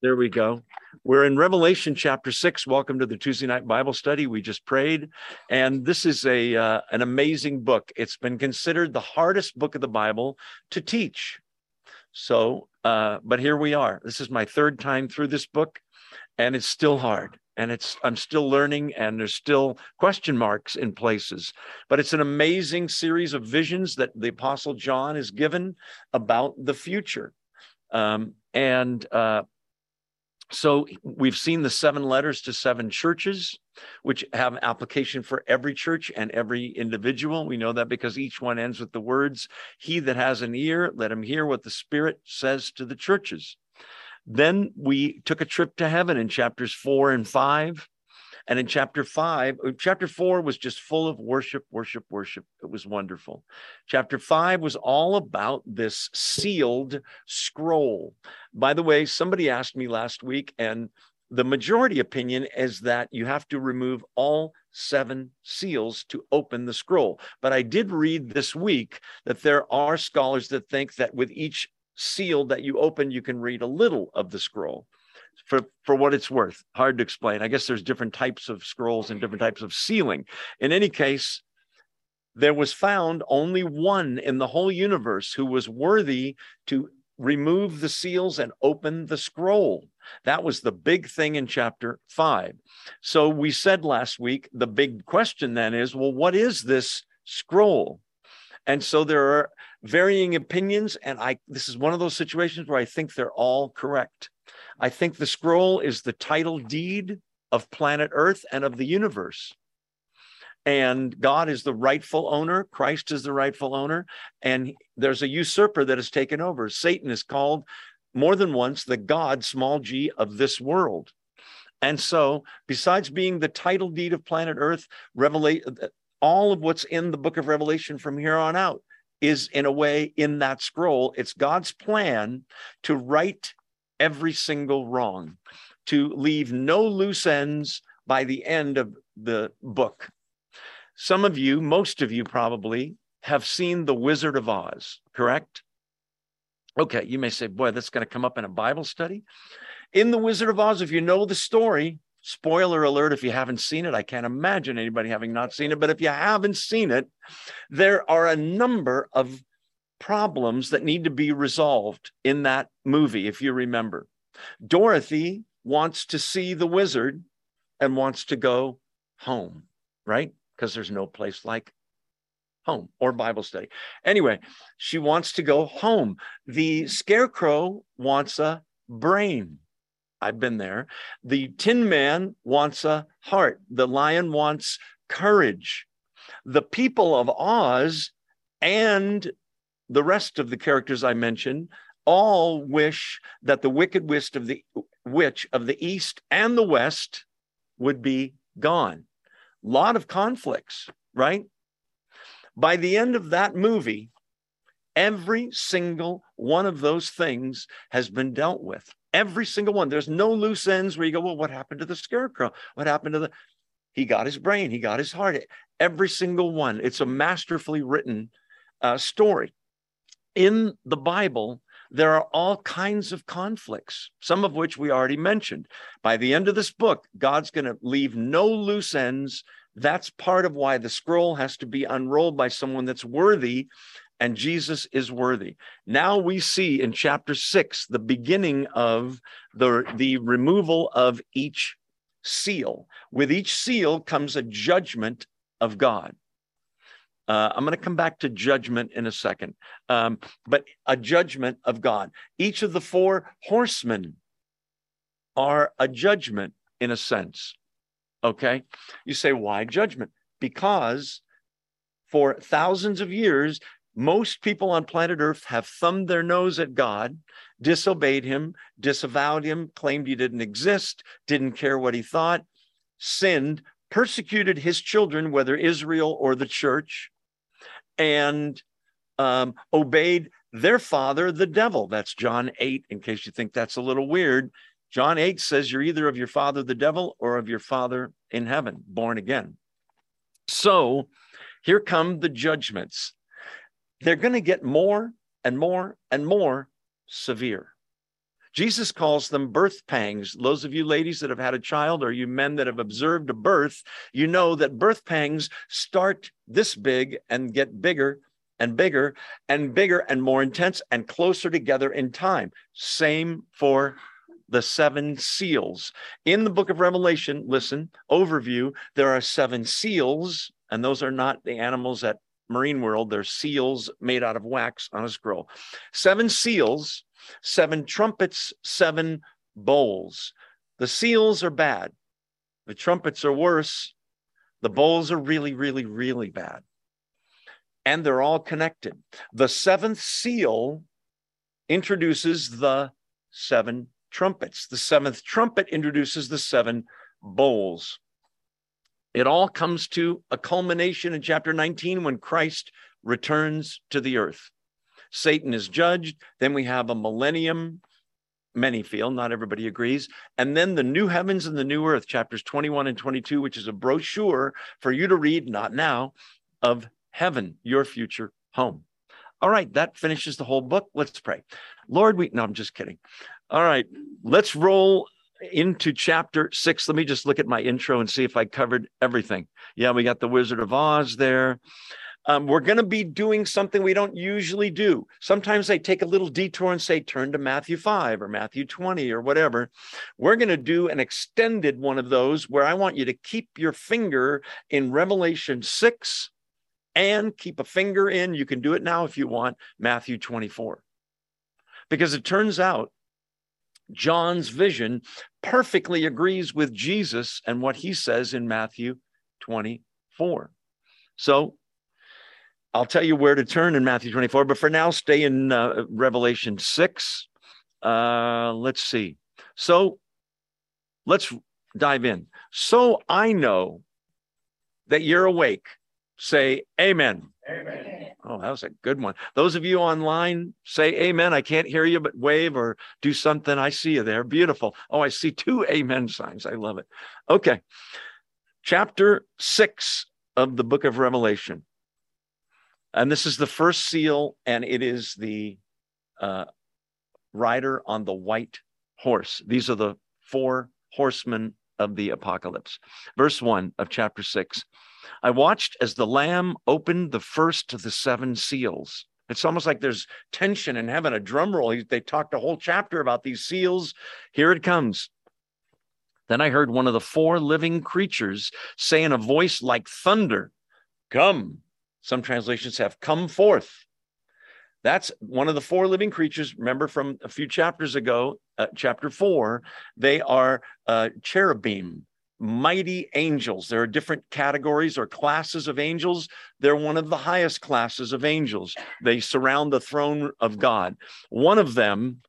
There we go. We're in Revelation chapter six. Welcome to the Tuesday night Bible study. We just prayed, and this is a uh, an amazing book. It's been considered the hardest book of the Bible to teach. So, uh, but here we are. This is my third time through this book, and it's still hard. And it's I'm still learning, and there's still question marks in places. But it's an amazing series of visions that the Apostle John is given about the future. Um, and uh, so we've seen the seven letters to seven churches, which have application for every church and every individual. We know that because each one ends with the words, He that has an ear, let him hear what the Spirit says to the churches. Then we took a trip to heaven in chapters four and five. And in chapter five, uh, chapter four was just full of worship, worship, worship. It was wonderful. Chapter five was all about this sealed scroll. By the way, somebody asked me last week, and the majority opinion is that you have to remove all seven seals to open the scroll. But I did read this week that there are scholars that think that with each seal that you open, you can read a little of the scroll for for what it's worth. Hard to explain. I guess there's different types of scrolls and different types of sealing in any case there was found only one in the whole universe who was worthy to remove the seals and open the scroll. That was the big thing in chapter 5 so we said last week the big question then is well what is this scroll? And so there are varying opinions and i this is one of those situations where i think they're all correct I think the scroll is the title deed of planet Earth and of the universe. And God is the rightful owner, Christ is the rightful owner, and there's a usurper that has taken over. Satan is called more than once the God, small g, of this world. And so, besides being the title deed of planet Earth, all of what's in the book of Revelation from here on out is in a way in that scroll. It's God's plan to right every single wrong, to leave no loose ends by the end of the book. Some of you, most of you probably, have seen The Wizard of Oz, correct? Okay, you may say, boy, that's going to come up in a Bible study. In The Wizard of Oz, if you know the story, spoiler alert if you haven't seen it, I can't imagine anybody having not seen it, but if you haven't seen it, there are a number of problems that need to be resolved in that movie, if you remember. Dorothy wants to see the wizard and wants to go home, right? Because there's no place like home or Bible study. Anyway, she wants to go home. The scarecrow wants a brain. I've been there. The tin man wants a heart. The lion wants courage. The people of Oz and the rest of the characters I mentioned all wish that the wicked witch of the witch of the east and the west would be gone. Lot of conflicts, right? By the end of that movie, every single one of those things has been dealt with. Every single one. There's no loose ends where you go, well, what happened to the scarecrow? What happened to the he got his brain, he got his heart. Every single one. It's a masterfully written uh, story in the Bible, there are all kinds of conflicts, some of which we already mentioned. By the end of this book, God's going to leave no loose ends. That's part of why the scroll has to be unrolled by someone that's worthy, and Jesus is worthy. Now we see in chapter six the beginning of the, the removal of each seal. With each seal comes a judgment of God. Uh, I'm going to come back to judgment in a second, um, but a judgment of God. Each of the four horsemen are a judgment in a sense. Okay. You say, why judgment? Because for thousands of years, most people on planet Earth have thumbed their nose at God, disobeyed him, disavowed him, claimed he didn't exist, didn't care what he thought, sinned, persecuted his children, whether Israel or the church, and um, obeyed their father, the devil. That's John 8, in case you think that's a little weird. John 8 says you're either of your father, the devil, or of your father in heaven, born again. So here come the judgments. They're going to get more and more and more severe. Jesus calls them birth pangs. Those of you ladies that have had a child or you men that have observed a birth, you know that birth pangs start this big and get bigger and bigger and bigger and more intense and closer together in time. Same for the seven seals. In the book of Revelation, listen, overview, there are seven seals, and those are not the animals at Marine World, they're seals made out of wax on a scroll. Seven seals, seven trumpets, seven bowls. The seals are bad. The trumpets are worse. The bowls are really, really, really bad. And they're all connected. The seventh seal introduces the seven trumpets. The seventh trumpet introduces the seven bowls. It all comes to a culmination in chapter 19 when Christ returns to the earth. Satan is judged. Then we have a millennium. Many feel, not everybody agrees. And then the new heavens and the new earth, chapters 21 and 22, which is a brochure for you to read, not now, of heaven, your future home. All right, that finishes the whole book. Let's pray. Lord, we, no, I'm just kidding. All right, let's roll into chapter six. Let me just look at my intro and see if I covered everything. Yeah, we got the Wizard of Oz there. Um, we're going to be doing something we don't usually do. Sometimes I take a little detour and say, turn to Matthew 5 or Matthew 20 or whatever. We're going to do an extended one of those where I want you to keep your finger in Revelation 6 and keep a finger in, you can do it now if you want, Matthew 24. Because it turns out John's vision perfectly agrees with Jesus and what he says in Matthew 24. So I'll tell you where to turn in Matthew 24, but for now, stay in uh, Revelation 6. Uh, let's see. So let's dive in. So I know that you're awake. Say amen. Amen. Oh, that was a good one. Those of you online, say amen. I can't hear you, but wave or do something. I see you there. Beautiful. Oh, I see two amen signs. I love it. Okay. Chapter six of the book of Revelation. And this is the first seal, and it is the uh, rider on the white horse. These are the four horsemen of the apocalypse. Verse one of chapter six. I watched as the Lamb opened the first of the seven seals. It's almost like there's tension in heaven, a drum roll. They talked a whole chapter about these seals. Here it comes. Then I heard one of the four living creatures say in a voice like thunder, Come. Some translations have come forth. That's one of the four living creatures. Remember from a few chapters ago, uh, chapter four, they are uh, cherubim mighty angels. There are different categories or classes of angels. They're one of the highest classes of angels. They surround the throne of God. One of them,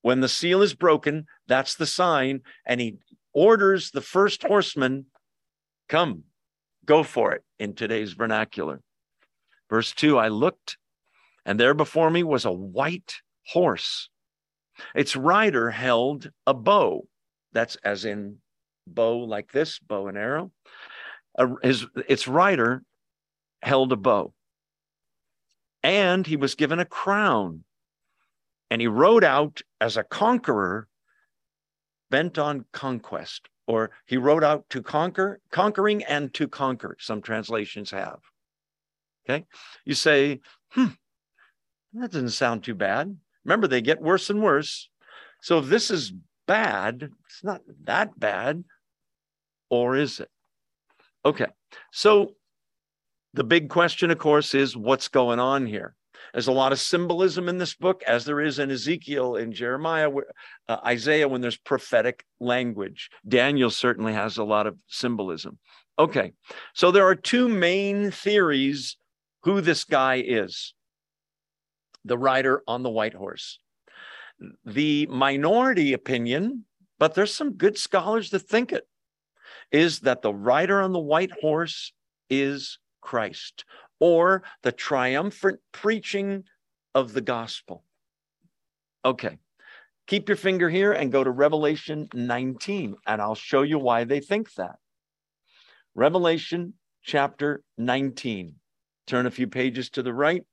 when the seal is broken, that's the sign, and he orders the first horseman, come, go for it in today's vernacular. Verse two, I looked, and there before me was a white horse. Its rider held a bow. That's as in bow like this, bow and arrow. His, its rider held a bow. And he was given a crown. And he rode out as a conqueror bent on conquest, or he rode out to conquer, conquering and to conquer, some translations have. Okay. You say, hmm, that doesn't sound too bad. Remember, they get worse and worse. So if this is bad, it's not that bad or is it? Okay, so the big question, of course, is what's going on here? There's a lot of symbolism in this book, as there is in Ezekiel, in Jeremiah, uh, Isaiah, when there's prophetic language. Daniel certainly has a lot of symbolism. Okay, so there are two main theories who this guy is the rider on the white horse. The minority opinion, but there's some good scholars that think it, is that the rider on the white horse is Christ or the triumphant preaching of the gospel. Okay, keep your finger here and go to Revelation 19, and I'll show you why they think that. Revelation chapter 19. Turn a few pages to the right.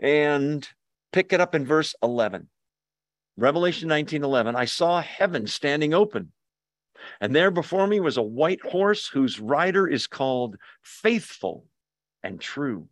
And pick it up in verse 11. Revelation 19 11. I saw heaven standing open, and there before me was a white horse whose rider is called Faithful and True.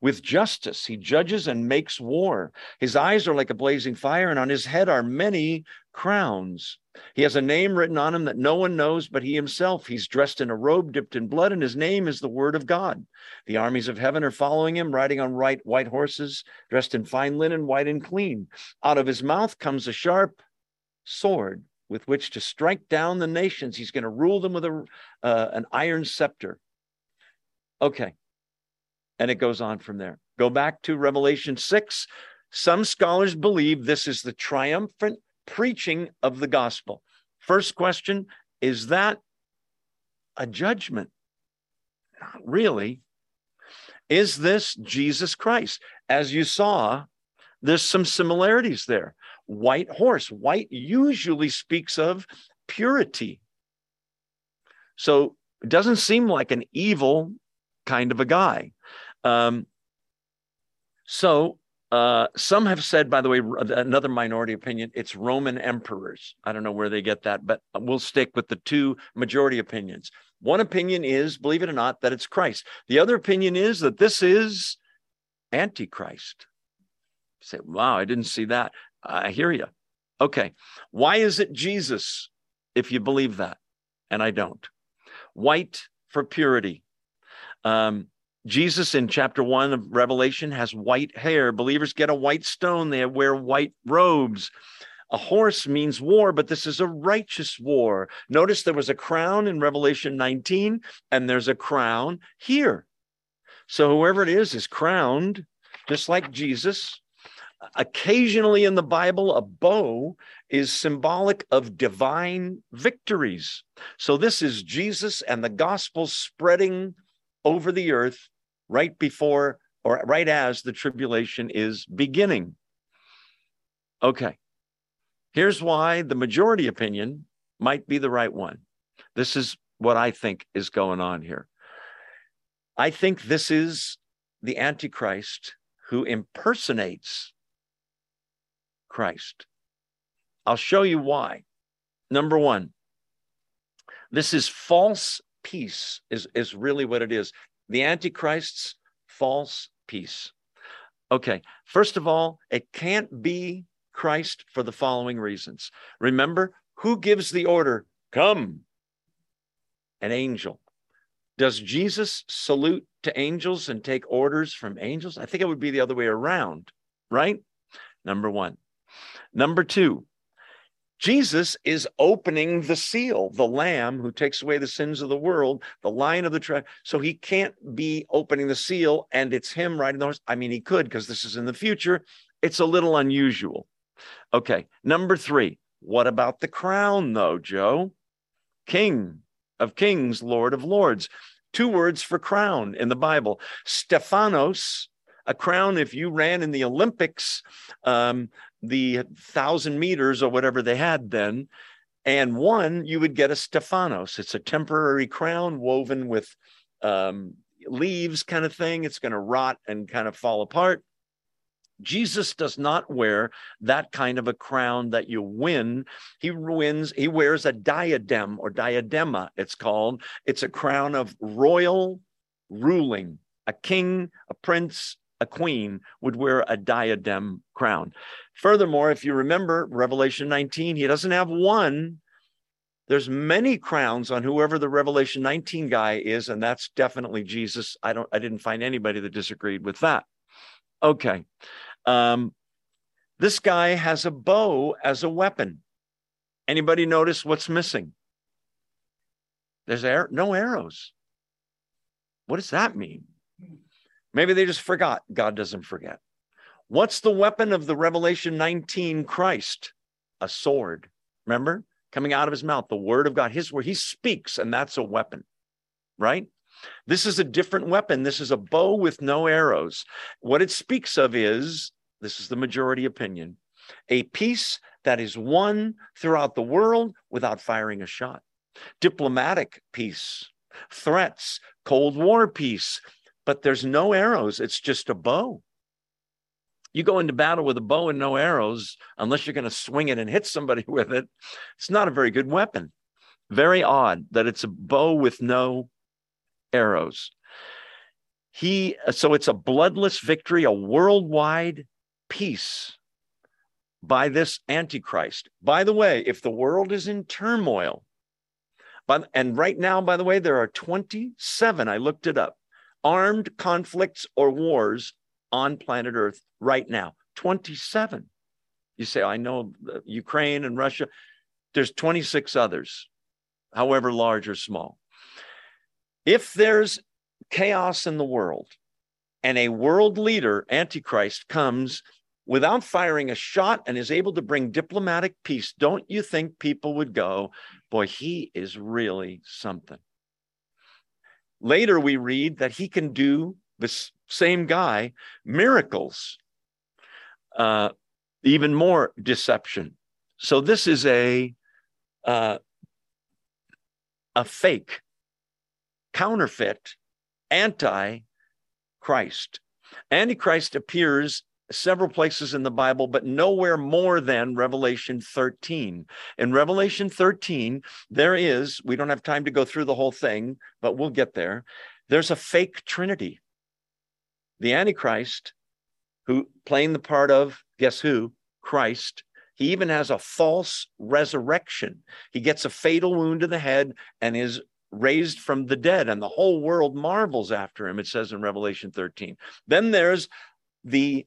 With justice, he judges and makes war. His eyes are like a blazing fire, and on his head are many crowns. He has a name written on him that no one knows but he himself. He's dressed in a robe dipped in blood, and his name is the Word of God. The armies of heaven are following him, riding on white, white horses, dressed in fine linen, white and clean. Out of his mouth comes a sharp sword with which to strike down the nations. He's going to rule them with a, uh, an iron scepter. Okay. And it goes on from there. Go back to Revelation 6. Some scholars believe this is the triumphant preaching of the gospel. First question is that a judgment? Not really. Is this Jesus Christ? As you saw, there's some similarities there. White horse, white usually speaks of purity. So it doesn't seem like an evil kind of a guy. Um, so uh, some have said, by the way, another minority opinion, it's Roman emperors. I don't know where they get that, but we'll stick with the two majority opinions. One opinion is, believe it or not, that it's Christ. The other opinion is that this is Antichrist. You say, wow, I didn't see that. I hear you. Okay. Why is it Jesus if you believe that? And I don't. White for purity. Um, Jesus in chapter one of Revelation has white hair. Believers get a white stone. They wear white robes. A horse means war, but this is a righteous war. Notice there was a crown in Revelation 19, and there's a crown here. So whoever it is is crowned, just like Jesus. Occasionally in the Bible, a bow is symbolic of divine victories. So this is Jesus and the gospel spreading over the earth right before or right as the tribulation is beginning. Okay. Here's why the majority opinion might be the right one. This is what I think is going on here. I think this is the Antichrist who impersonates Christ. I'll show you why. Number one, this is false peace, is, is really what it is the Antichrist's false peace. Okay, first of all, it can't be Christ for the following reasons. Remember, who gives the order? Come. An angel. Does Jesus salute to angels and take orders from angels? I think it would be the other way around, right? Number one. Number two, Jesus is opening the seal, the lamb who takes away the sins of the world, the lion of the tribe. So he can't be opening the seal and it's him riding the horse. I mean, he could because this is in the future. It's a little unusual. Okay. Number three, what about the crown, though, Joe? King of kings, Lord of lords. Two words for crown in the Bible. Stephanos, a crown, if you ran in the Olympics, um, the thousand meters or whatever they had then, and won, you would get a Stephanos. It's a temporary crown woven with um, leaves, kind of thing. It's going to rot and kind of fall apart. Jesus does not wear that kind of a crown that you win. He wins, he wears a diadem or diadema, it's called. It's a crown of royal ruling. A king, a prince, a queen would wear a diadem crown. Furthermore, if you remember Revelation 19, he doesn't have one. There's many crowns on whoever the Revelation 19 guy is, and that's definitely Jesus. I don't I didn't find anybody that disagreed with that. Okay. Um, this guy has a bow as a weapon. Anybody notice what's missing? There's no arrows. What does that mean? Maybe they just forgot. God doesn't forget. What's the weapon of the Revelation 19 Christ? A sword. Remember? Coming out of his mouth, the word of God, his word. He speaks, and that's a weapon, right? This is a different weapon. This is a bow with no arrows. What it speaks of is this is the majority opinion a peace that is won throughout the world without firing a shot. Diplomatic peace, threats, Cold War peace, but there's no arrows. It's just a bow. You go into battle with a bow and no arrows, unless you're going to swing it and hit somebody with it. It's not a very good weapon. Very odd that it's a bow with no arrows. He so it's a bloodless victory, a worldwide peace by this antichrist. By the way, if the world is in turmoil, but and right now, by the way, there are 27, I looked it up, armed conflicts or wars on planet Earth right now. 27. You say, I know uh, Ukraine and Russia. There's 26 others, however large or small. If there's chaos in the world and a world leader, Antichrist, comes without firing a shot and is able to bring diplomatic peace, don't you think people would go, boy, he is really something? Later, we read that he can do this same guy miracles, uh, even more deception. So this is a uh, a fake, counterfeit, anti Christ. Antichrist appears several places in the Bible, but nowhere more than Revelation 13. In Revelation 13, there is, we don't have time to go through the whole thing, but we'll get there. There's a fake trinity. The Antichrist, who playing the part of, guess who? Christ. He even has a false resurrection. He gets a fatal wound to the head and is raised from the dead, and the whole world marvels after him, it says in Revelation 13. Then there's the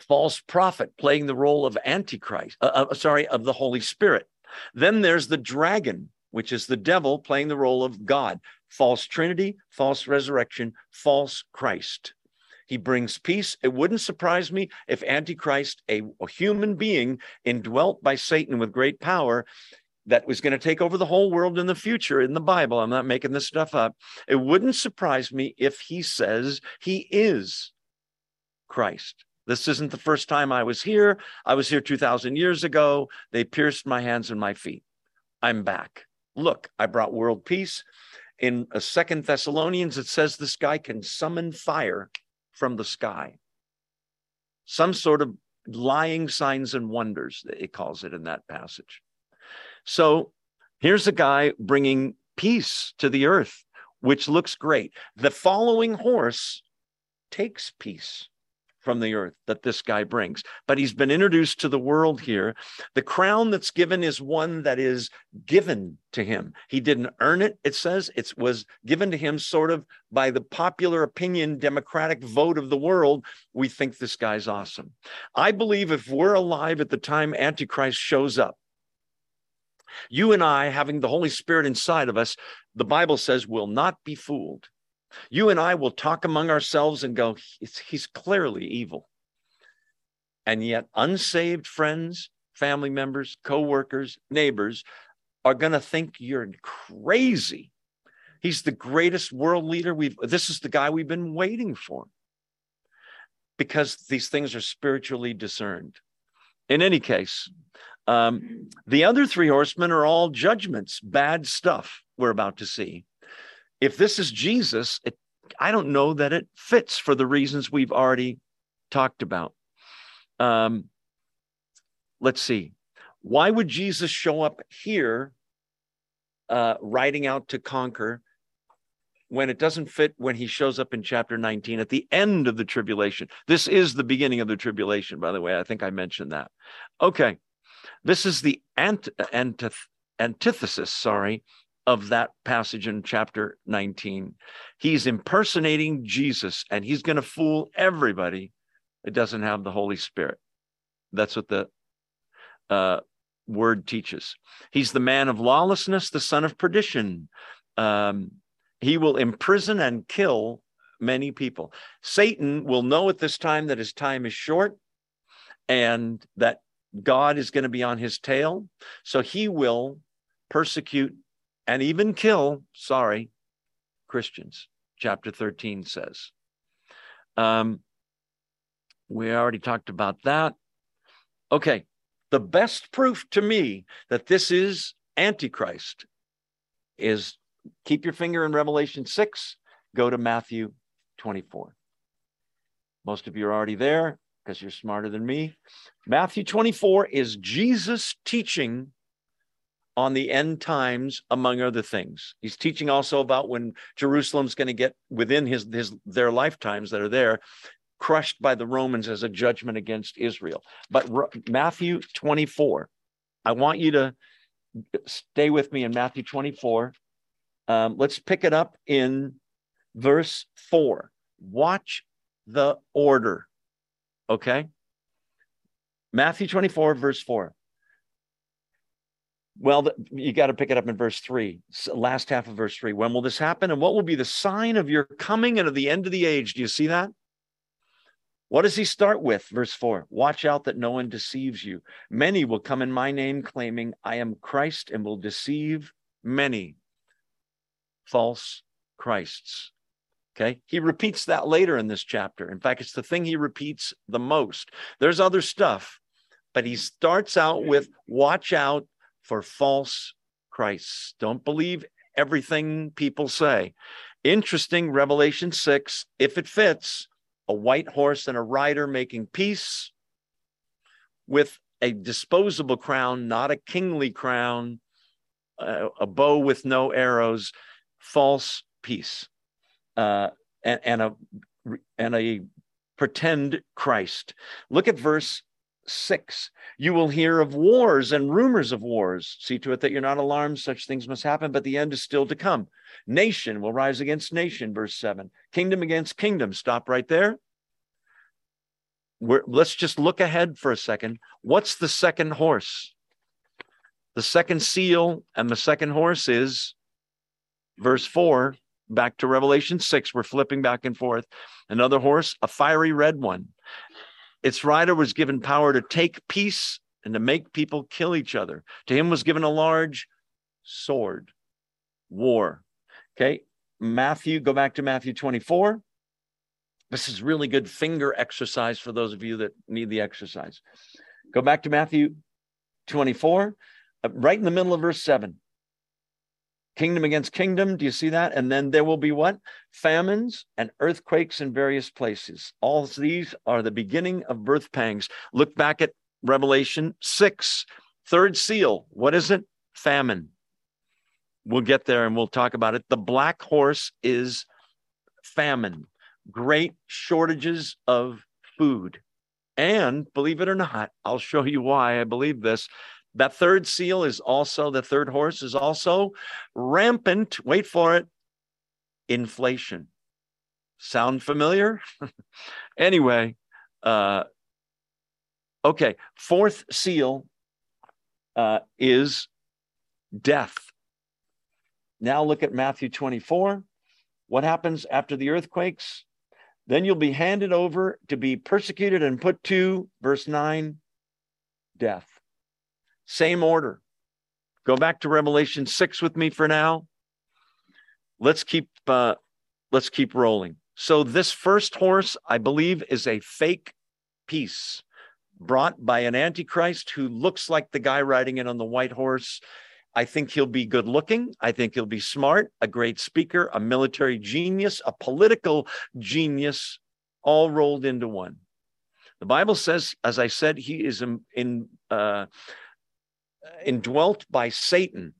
false prophet playing the role of Antichrist, uh, uh, sorry, of the Holy Spirit. Then there's the dragon, which is the devil playing the role of God. False Trinity, false resurrection, false Christ. He brings peace. It wouldn't surprise me if Antichrist, a, a human being indwelt by Satan with great power, that was going to take over the whole world in the future in the Bible. I'm not making this stuff up. It wouldn't surprise me if he says he is Christ. This isn't the first time I was here. I was here 2,000 years ago. They pierced my hands and my feet. I'm back. Look, I brought world peace. In a Second Thessalonians, it says this guy can summon fire from the sky. Some sort of lying signs and wonders, it calls it in that passage. So here's a guy bringing peace to the earth, which looks great. The following horse takes peace from the earth that this guy brings. But he's been introduced to the world here. The crown that's given is one that is given to him. He didn't earn it, it says. It was given to him sort of by the popular opinion, democratic vote of the world. We think this guy's awesome. I believe if we're alive at the time Antichrist shows up, you and I, having the Holy Spirit inside of us, the Bible says, will not be fooled. You and I will talk among ourselves and go, he's clearly evil. And yet, unsaved friends, family members, co-workers, neighbors are going to think you're crazy. He's the greatest world leader we've this is the guy we've been waiting for. Because these things are spiritually discerned. In any case, um, the other three horsemen are all judgments, bad stuff we're about to see if this is Jesus, it, I don't know that it fits for the reasons we've already talked about. Um, let's see. Why would Jesus show up here, uh, riding out to conquer, when it doesn't fit when he shows up in chapter 19 at the end of the tribulation? This is the beginning of the tribulation, by the way. I think I mentioned that. Okay. This is the ant- antith- antithesis, sorry, of that passage in chapter 19. He's impersonating Jesus and he's going to fool everybody that doesn't have the Holy Spirit. That's what the uh, word teaches. He's the man of lawlessness, the son of perdition. Um, he will imprison and kill many people. Satan will know at this time that his time is short and that God is going to be on his tail. So he will persecute and even kill, sorry, Christians, chapter 13 says. Um, we already talked about that. Okay, the best proof to me that this is Antichrist is keep your finger in Revelation 6, go to Matthew 24. Most of you are already there. because you're smarter than me. Matthew 24 is Jesus teaching on the end times, among other things. He's teaching also about when Jerusalem's going to get within his, his their lifetimes that are there, crushed by the Romans as a judgment against Israel. But Matthew 24, I want you to stay with me in Matthew 24. Um, let's pick it up in verse 4. Watch the order. Okay? Matthew 24, verse 4. Well, you got to pick it up in verse three, last half of verse three. When will this happen? And what will be the sign of your coming and of the end of the age? Do you see that? What does he start with? Verse four Watch out that no one deceives you. Many will come in my name, claiming, I am Christ, and will deceive many false Christs. Okay. He repeats that later in this chapter. In fact, it's the thing he repeats the most. There's other stuff, but he starts out with watch out for false Christs. Don't believe everything people say. Interesting, Revelation 6, if it fits, a white horse and a rider making peace with a disposable crown, not a kingly crown, uh, a bow with no arrows, false peace, uh, and, and a and a pretend Christ. Look at verse six. You will hear of wars and rumors of wars. See to it that you're not alarmed. Such things must happen, but the end is still to come. Nation will rise against nation, verse seven. Kingdom against kingdom. Stop right there. We're, let's just look ahead for a second. What's the second horse? The second seal and the second horse is verse four, back to Revelation six. We're flipping back and forth. Another horse, a fiery red one. Its rider was given power to take peace and to make people kill each other. To him was given a large sword, war. Okay. Matthew, go back to Matthew 24. This is really good finger exercise for those of you that need the exercise. Go back to Matthew 24, uh, right in the middle of verse 7 kingdom against kingdom. Do you see that? And then there will be what? Famines and earthquakes in various places. All these are the beginning of birth pangs. Look back at Revelation 6, third seal. What is it? Famine. We'll get there and we'll talk about it. The black horse is famine, great shortages of food. And believe it or not, I'll show you why I believe this. That third seal is also, the third horse is also rampant, wait for it, inflation. Sound familiar? anyway, uh, okay, fourth seal uh, is death. Now look at Matthew 24. What happens after the earthquakes? Then you'll be handed over to be persecuted and put to, verse 9, death. Same order. Go back to Revelation 6 with me for now. Let's keep uh, let's keep rolling. So this first horse, I believe, is a fake peace brought by an antichrist who looks like the guy riding it on the white horse. I think he'll be good looking. I think he'll be smart, a great speaker, a military genius, a political genius, all rolled into one. The Bible says, as I said, he is in, in uh, indwelt by Satan,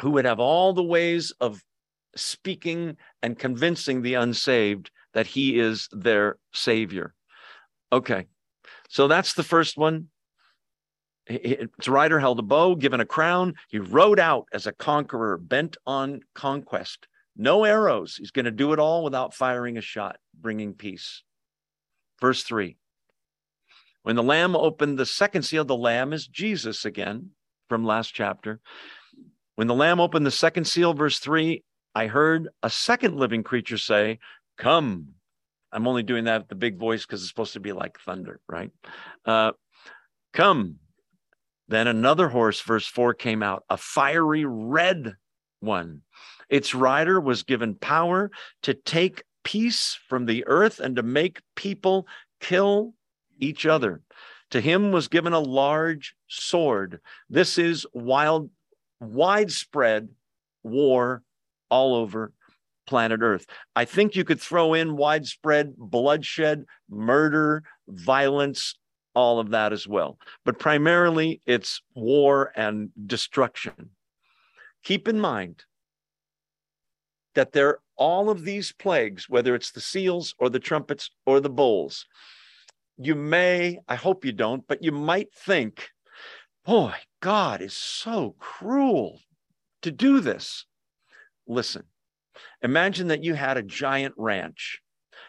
who would have all the ways of speaking and convincing the unsaved that he is their savior. Okay, so that's the first one. Its rider held a bow, given a crown. He rode out as a conqueror, bent on conquest. No arrows. He's going to do it all without firing a shot, bringing peace. Verse three when the Lamb opened the second seal, the Lamb is Jesus again from last chapter. When the Lamb opened the second seal, verse three, I heard a second living creature say, Come. I'm only doing that at the big voice because it's supposed to be like thunder, right? Uh, Come. Then another horse, verse four, came out, a fiery red one. Its rider was given power to take peace from the earth and to make people kill each other. To him was given a large sword. This is wild, widespread war all over planet Earth. I think you could throw in widespread bloodshed, murder, violence, all of that as well. But primarily, it's war and destruction. Keep in mind that there are all of these plagues, whether it's the seals or the trumpets or the bowls, you may, I hope you don't, but you might think, boy, God is so cruel to do this. Listen, imagine that you had a giant ranch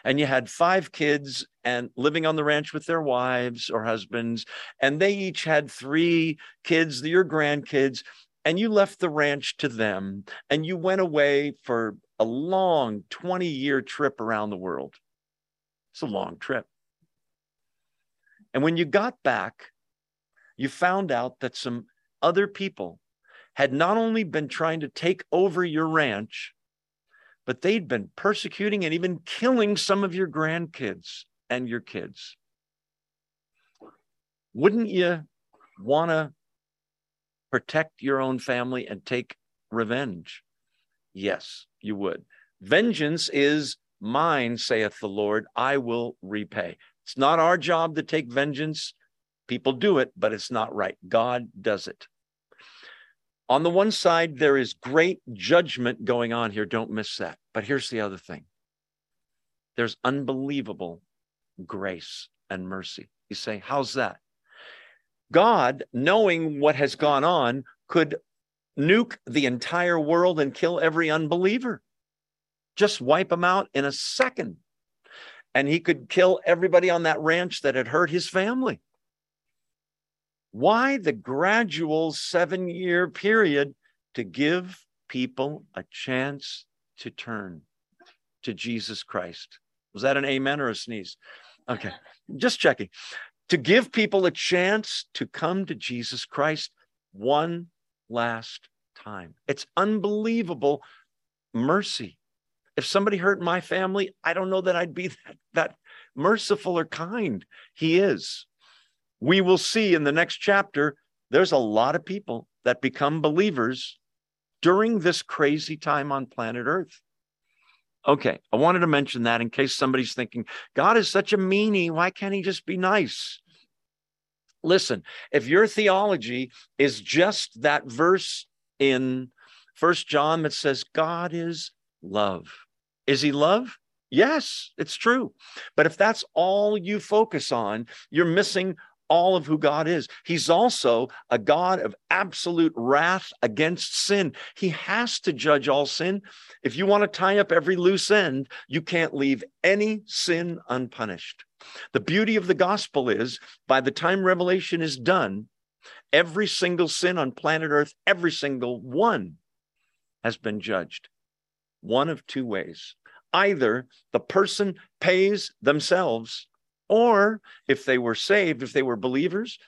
and you had five kids and living on the ranch with their wives or husbands, and they each had three kids, your grandkids, and you left the ranch to them and you went away for a long 20 year trip around the world. It's a long trip. And when you got back, you found out that some other people had not only been trying to take over your ranch, but they'd been persecuting and even killing some of your grandkids and your kids. Wouldn't you want to protect your own family and take revenge? Yes, you would. Vengeance is mine, saith the Lord, I will repay. It's not our job to take vengeance. People do it, but it's not right. God does it. On the one side, there is great judgment going on here. Don't miss that. But here's the other thing there's unbelievable grace and mercy. You say, How's that? God, knowing what has gone on, could nuke the entire world and kill every unbeliever. Just wipe them out in a second. And he could kill everybody on that ranch that had hurt his family. Why the gradual seven year period to give people a chance to turn to Jesus Christ? Was that an amen or a sneeze? Okay, just checking to give people a chance to come to Jesus Christ one last time. It's unbelievable mercy. If somebody hurt my family, I don't know that I'd be that, that merciful or kind. He is. We will see in the next chapter, there's a lot of people that become believers during this crazy time on planet Earth. Okay, I wanted to mention that in case somebody's thinking, God is such a meanie. Why can't he just be nice? Listen, if your theology is just that verse in First John that says God is love, is he love? Yes, it's true. But if that's all you focus on, you're missing all of who God is. He's also a God of absolute wrath against sin. He has to judge all sin. If you want to tie up every loose end, you can't leave any sin unpunished. The beauty of the gospel is by the time revelation is done, every single sin on planet Earth, every single one has been judged. One of two ways. Either the person pays themselves or if they were saved, if they were believers,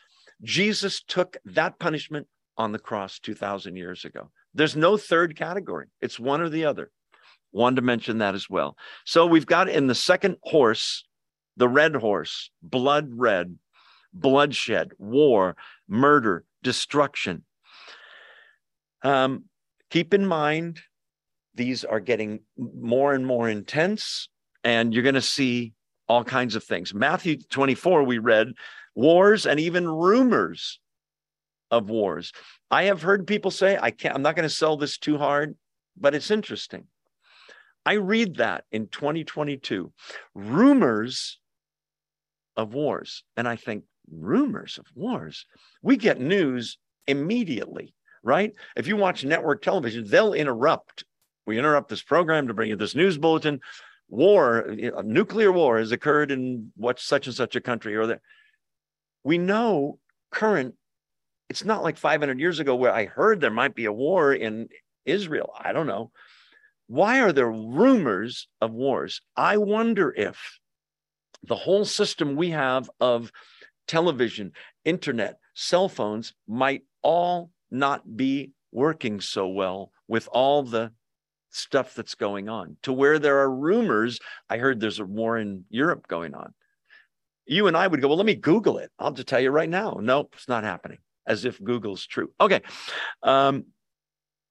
Jesus took that punishment on the cross 2,000 years ago. There's no third category, it's one or the other. Wanted to mention that as well. So we've got in the second horse, the red horse, blood red, bloodshed, war, murder, destruction. Um, keep in mind, these are getting more and more intense, and you're going to see all kinds of things. Matthew 24, we read wars and even rumors of wars. I have heard people say, I can't, I'm not going to sell this too hard, but it's interesting. I read that in 2022, rumors of wars. And I think, rumors of wars? We get news immediately, right? If you watch network television, they'll interrupt. We interrupt this program to bring you this news bulletin war, a nuclear war has occurred in what such and such a country or that. We know current, it's not like 500 years ago where I heard there might be a war in Israel. I don't know. Why are there rumors of wars? I wonder if the whole system we have of television, internet, cell phones might all not be working so well with all the stuff that's going on to where there are rumors. I heard there's a war in Europe going on. You and I would go, well, let me Google it. I'll just tell you right now. Nope, it's not happening. As if Google's true. Okay. Um,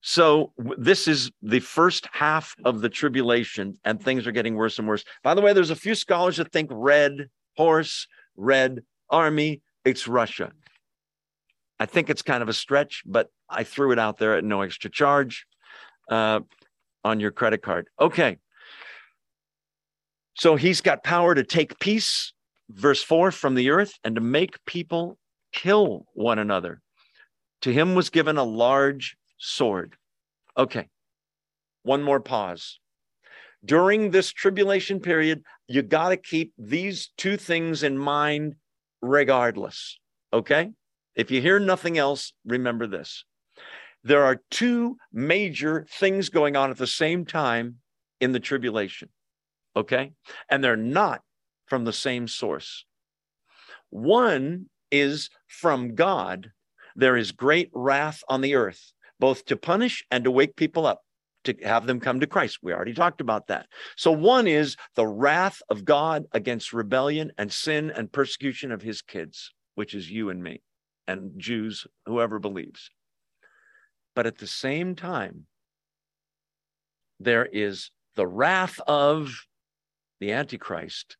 So this is the first half of the tribulation, and things are getting worse and worse. By the way, there's a few scholars that think red horse, red army, it's Russia. I think it's kind of a stretch, but I threw it out there at no extra charge uh, on your credit card. Okay. So he's got power to take peace, verse 4, from the earth and to make people kill one another. To him was given a large sword. Okay, one more pause. During this tribulation period, you got to keep these two things in mind regardless. Okay? If you hear nothing else, remember this. There are two major things going on at the same time in the tribulation. Okay? And they're not from the same source. One is from God. There is great wrath on the earth both to punish and to wake people up to have them come to Christ. We already talked about that. So, one is the wrath of God against rebellion and sin and persecution of his kids, which is you and me and Jews, whoever believes. But at the same time, there is the wrath of the Antichrist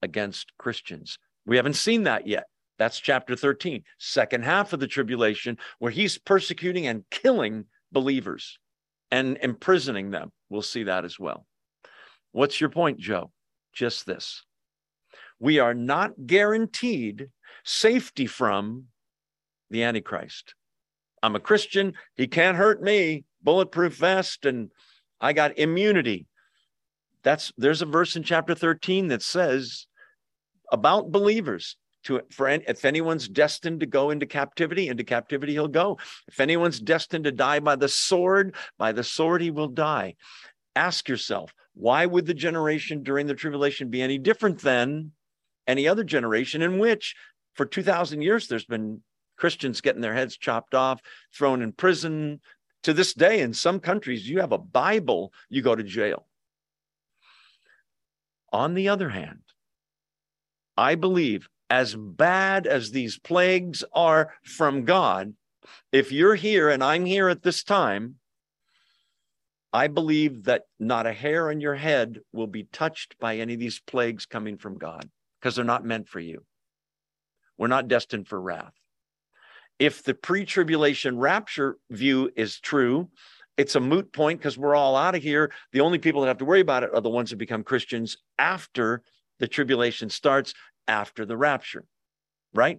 against Christians. We haven't seen that yet. That's chapter 13, second half of the tribulation, where he's persecuting and killing believers and imprisoning them. We'll see that as well. What's your point, Joe? Just this. We are not guaranteed safety from the Antichrist. I'm a Christian. He can't hurt me. Bulletproof vest, and I got immunity. That's there's a verse in chapter 13 that says about believers to for if anyone's destined to go into captivity into captivity he'll go if anyone's destined to die by the sword by the sword he will die ask yourself why would the generation during the tribulation be any different than any other generation in which for 2000 years there's been christians getting their heads chopped off thrown in prison to this day in some countries you have a bible you go to jail on the other hand I believe as bad as these plagues are from God, if you're here and I'm here at this time, I believe that not a hair on your head will be touched by any of these plagues coming from God because they're not meant for you. We're not destined for wrath. If the pre tribulation rapture view is true, it's a moot point because we're all out of here. The only people that have to worry about it are the ones that become Christians after the tribulation starts after the rapture, right?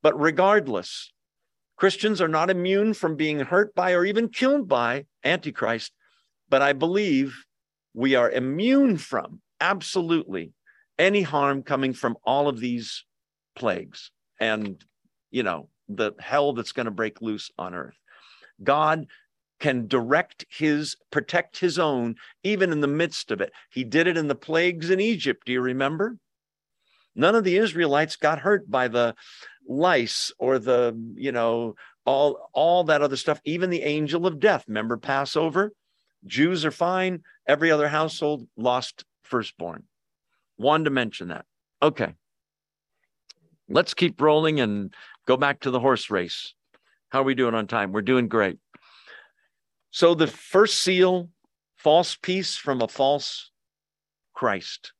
But regardless, Christians are not immune from being hurt by or even killed by Antichrist. But I believe we are immune from absolutely any harm coming from all of these plagues and, you know, the hell that's going to break loose on earth. God can direct his, protect his own, even in the midst of it. He did it in the plagues in Egypt. Do you remember? None of the Israelites got hurt by the lice or the, you know, all all that other stuff, even the angel of death. Remember Passover? Jews are fine. Every other household lost firstborn. Wanted to mention that. Okay. Let's keep rolling and go back to the horse race. How are we doing on time? We're doing great. So the first seal, false peace from a false Christ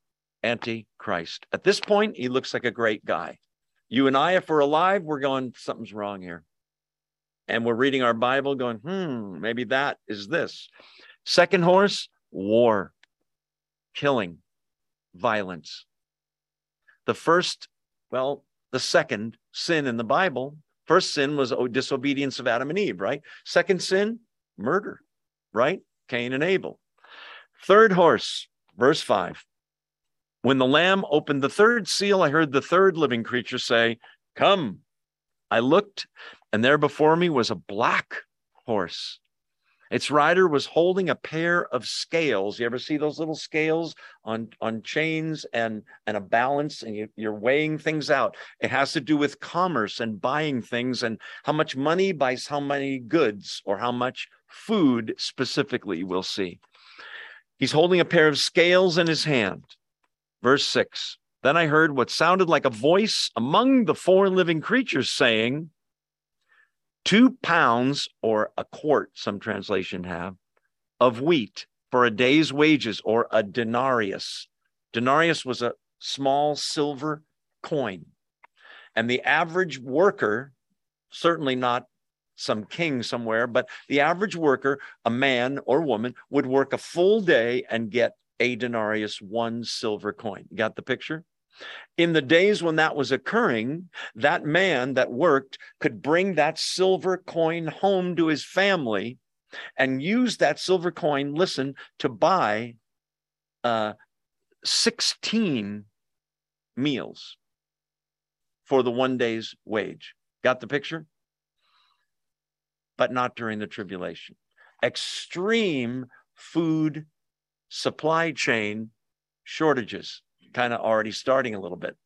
anti-Christ. At this point, he looks like a great guy. You and I, if we're alive, we're going, something's wrong here. And we're reading our Bible going, hmm, maybe that is this. Second horse, war, killing, violence. The first, well, the second sin in the Bible, first sin was disobedience of Adam and Eve, right? Second sin, murder, right? Cain and Abel. Third horse, verse five, when the Lamb opened the third seal, I heard the third living creature say, Come. I looked, and there before me was a black horse. Its rider was holding a pair of scales. You ever see those little scales on, on chains and, and a balance, and you, you're weighing things out? It has to do with commerce and buying things and how much money buys how many goods or how much food specifically, we'll see. He's holding a pair of scales in his hand. Verse 6 Then I heard what sounded like a voice among the four living creatures saying, two pounds or a quart, some translation have, of wheat for a day's wages or a denarius. Denarius was a small silver coin. And the average worker, certainly not some king somewhere, but the average worker, a man or woman, would work a full day and get a denarius, one silver coin. You got the picture? In the days when that was occurring, that man that worked could bring that silver coin home to his family and use that silver coin, listen, to buy uh, 16 meals for the one day's wage. Got the picture? But not during the tribulation. Extreme food supply chain shortages kind of already starting a little bit.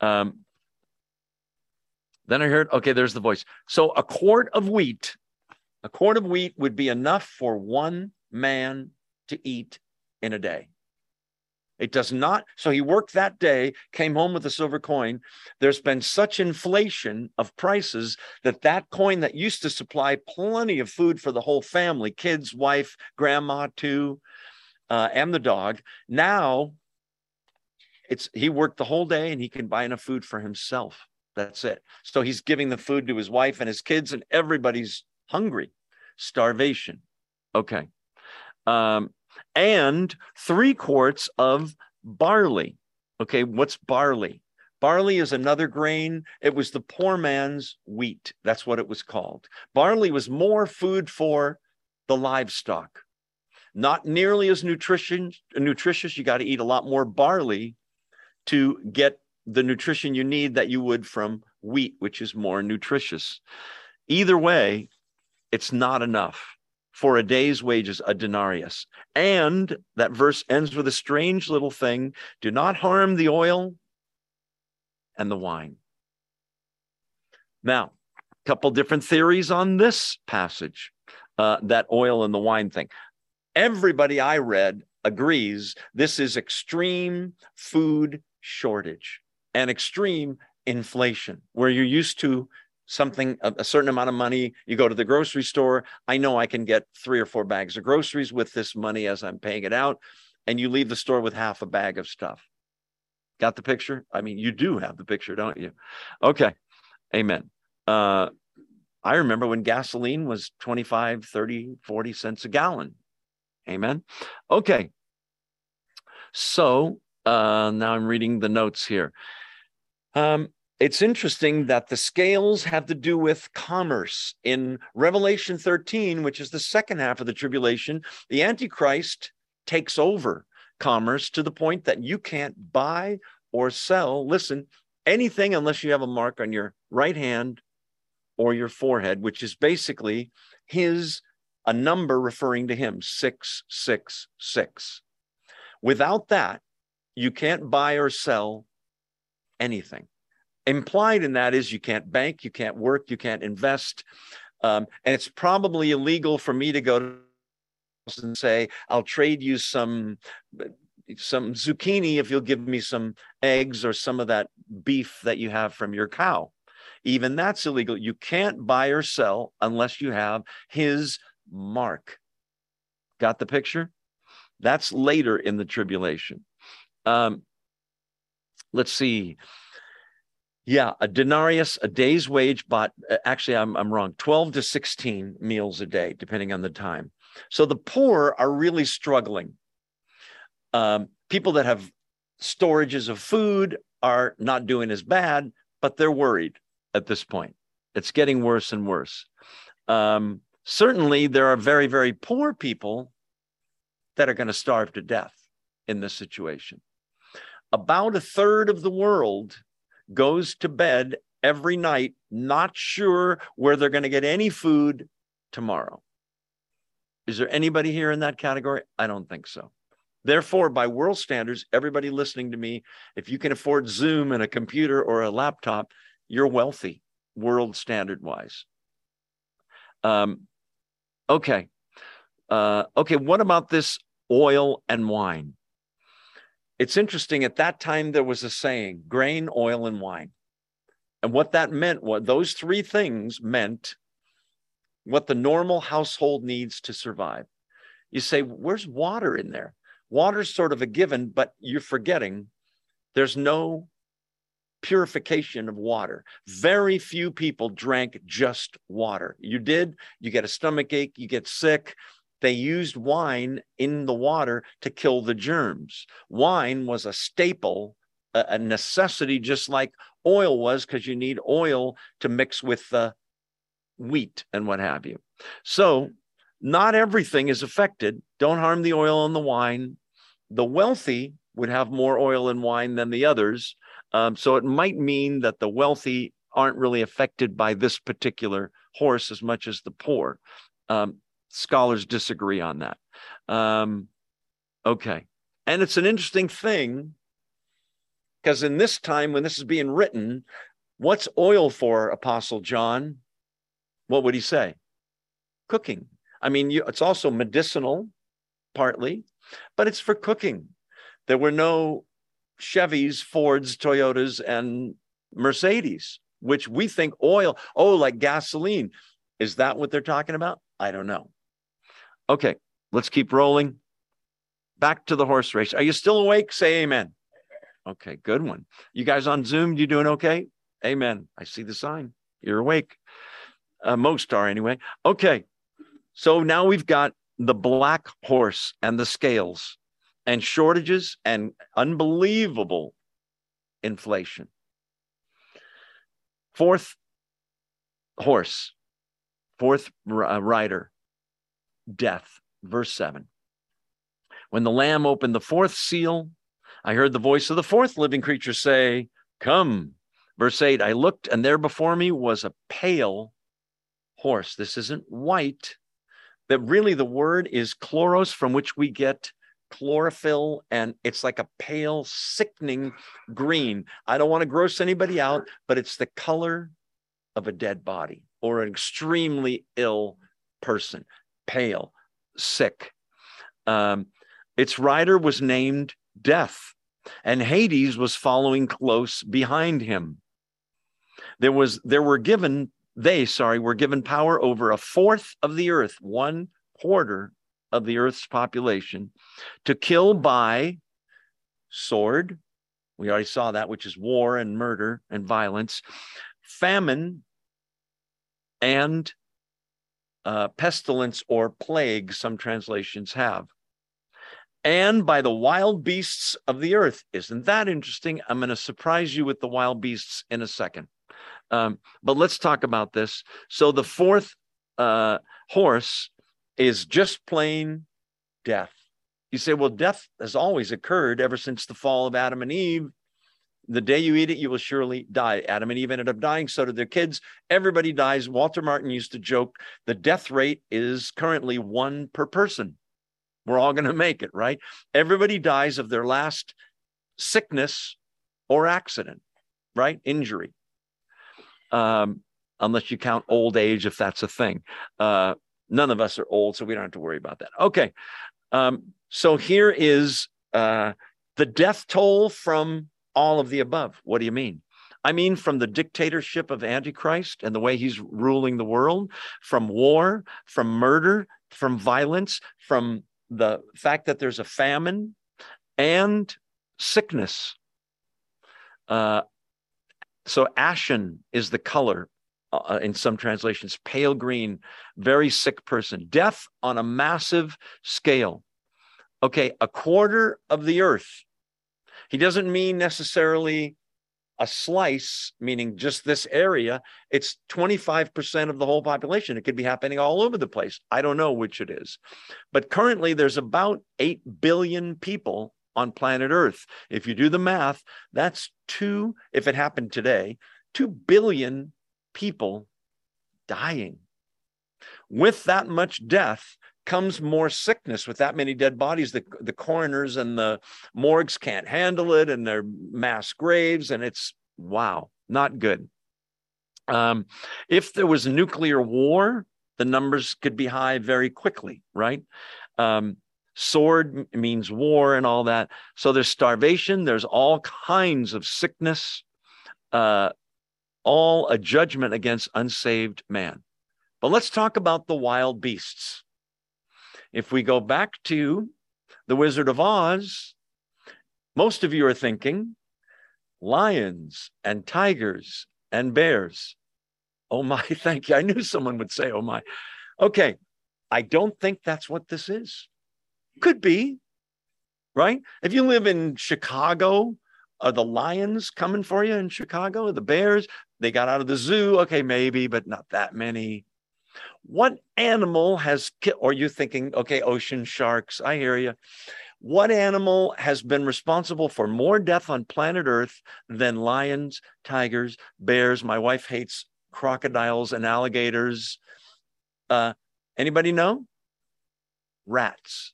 Um, then I heard, okay, there's the voice. So a quart of wheat, a quart of wheat would be enough for one man to eat in a day. It does not. So he worked that day, came home with a silver coin. There's been such inflation of prices that that coin that used to supply plenty of food for the whole family, kids, wife, grandma, too, uh, and the dog, now it's he worked the whole day and he can buy enough food for himself. That's it. So he's giving the food to his wife and his kids, and everybody's hungry. Starvation. Okay. Um, and three quarts of barley. Okay, what's barley? Barley is another grain. It was the poor man's wheat. That's what it was called. Barley was more food for the livestock. Not nearly as nutrition, nutritious. You got to eat a lot more barley to get the nutrition you need that you would from wheat, which is more nutritious. Either way, it's not enough for a day's wages, a denarius. And that verse ends with a strange little thing do not harm the oil and the wine. Now, a couple different theories on this passage, uh, that oil and the wine thing. Everybody I read agrees this is extreme food shortage and extreme inflation, where you're used to something, a, certain amount of money, you go to the grocery store. I know I can get three or four bags of groceries with this money as I'm paying it out. And you leave the store with half a bag of stuff. Got the picture? I mean, you do have the picture, don't you? Okay. Amen. Uh, I remember when gasoline was 25, 30, 40 cents a gallon. Amen. Okay. So uh, now I'm reading the notes here. Um, it's interesting that the scales have to do with commerce. In Revelation 13, which is the second half of the tribulation, the Antichrist takes over commerce to the point that you can't buy or sell, listen, anything unless you have a mark on your right hand or your forehead, which is basically his, a number referring to him, 666. Without that, you can't buy or sell anything. Implied in that is you can't bank, you can't work, you can't invest. Um, and it's probably illegal for me to go to and say, I'll trade you some some zucchini if you'll give me some eggs or some of that beef that you have from your cow. Even that's illegal. You can't buy or sell unless you have his mark. Got the picture? That's later in the tribulation. Um, let's see. Yeah, a denarius, a day's wage, but uh, actually, I'm, I'm wrong 12 to 16 meals a day, depending on the time. So the poor are really struggling. Um, people that have storages of food are not doing as bad, but they're worried at this point. It's getting worse and worse. Um, certainly, there are very, very poor people that are going to starve to death in this situation about a third of the world goes to bed every night, not sure where they're going to get any food tomorrow. Is there anybody here in that category? I don't think so. Therefore, by world standards, everybody listening to me, if you can afford Zoom and a computer or a laptop, you're wealthy, world standard wise. Um, okay. Uh, okay. What about this oil and wine? It's interesting, at that time, there was a saying grain, oil, and wine. And what that meant, what those three things meant what the normal household needs to survive. You say, where's water in there? Water's sort of a given, but you're forgetting there's no purification of water. Very few people drank just water. You did, you get a stomach ache, you get sick. They used wine in the water to kill the germs. Wine was a staple, a necessity, just like oil was, because you need oil to mix with the wheat and what have you. So, not everything is affected. Don't harm the oil and the wine. The wealthy would have more oil and wine than the others. Um, so it might mean that the wealthy aren't really affected by this particular horse as much as the poor. Um, scholars disagree on that. Um, okay. And it's an interesting thing because in this time when this is being written, what's oil for, Apostle John? What would he say? Cooking. I mean, you, it's also medicinal, partly, but it's for cooking. There were no Chevys, Fords, Toyotas, and Mercedes, which we think oil, oh, like gasoline. Is that what they're talking about? I don't know. Okay, let's keep rolling. Back to the horse race. Are you still awake? Say amen. Okay, good one. You guys on Zoom, you doing okay? Amen. I see the sign. You're awake. Uh, most are anyway. Okay, so now we've got the black horse and the scales and shortages and unbelievable inflation. Fourth horse, fourth uh, rider, death. Verse 7. When the Lamb opened the fourth seal, I heard the voice of the fourth living creature say, Come. Verse 8 I looked, and there before me was a pale horse. This isn't white, but really the word is chloros, from which we get chlorophyll and it's like a pale, sickening green. I don't want to gross anybody out, but it's the color of a dead body or an extremely ill person, pale, sick. Um, its rider was named Death, and Hades was following close behind him. There was there were given they sorry were given power over a fourth of the earth, one quarter of the earth's population to kill by sword. We already saw that, which is war and murder and violence, famine, and uh, pestilence or plague, some translations have. And by the wild beasts of the earth. Isn't that interesting? I'm going to surprise you with the wild beasts in a second. Um, but let's talk about this. So the fourth uh, horse is just plain death. You say, well, death has always occurred ever since the fall of Adam and Eve. The day you eat it, you will surely die. Adam and Eve ended up dying. So did their kids. Everybody dies. Walter Martin used to joke the death rate is currently one per person. We're all going to make it, right? Everybody dies of their last sickness or accident, right? Injury. Um, unless you count old age, if that's a thing. Uh, None of us are old, so we don't have to worry about that. Okay. Um, so here is uh, the death toll from all of the above. What do you mean? I mean, from the dictatorship of Antichrist and the way he's ruling the world, from war, from murder, from violence, from the fact that there's a famine and sickness. Uh, so, ashen is the color uh, in some translations, pale green, very sick person, death on a massive scale. Okay, a quarter of the earth. He doesn't mean necessarily a slice, meaning just this area. It's 25% of the whole population. It could be happening all over the place. I don't know which it is. But currently, there's about 8 billion people on planet Earth. If you do the math, that's two, if it happened today, 2 billion people dying. With that much death comes more sickness. With that many dead bodies, the, the coroners and the morgues can't handle it, and they're mass graves, and it's wow, not good. Um, if there was nuclear war, the numbers could be high very quickly, right? Um, sword means war and all that. So there's starvation, there's all kinds of sickness. Uh, all a judgment against unsaved man. But let's talk about the wild beasts. If we go back to The Wizard of Oz, most of you are thinking lions and tigers and bears. Oh my, thank you. I knew someone would say, oh my. Okay, I don't think that's what this is. Could be, right? If you live in Chicago, are the lions coming for you in Chicago? The bears? They got out of the zoo. Okay, maybe, but not that many. What animal has, killed? or are you thinking, okay, ocean sharks, I hear you. What animal has been responsible for more death on planet Earth than lions, tigers, bears? My wife hates crocodiles and alligators. Uh, anybody know? Rats.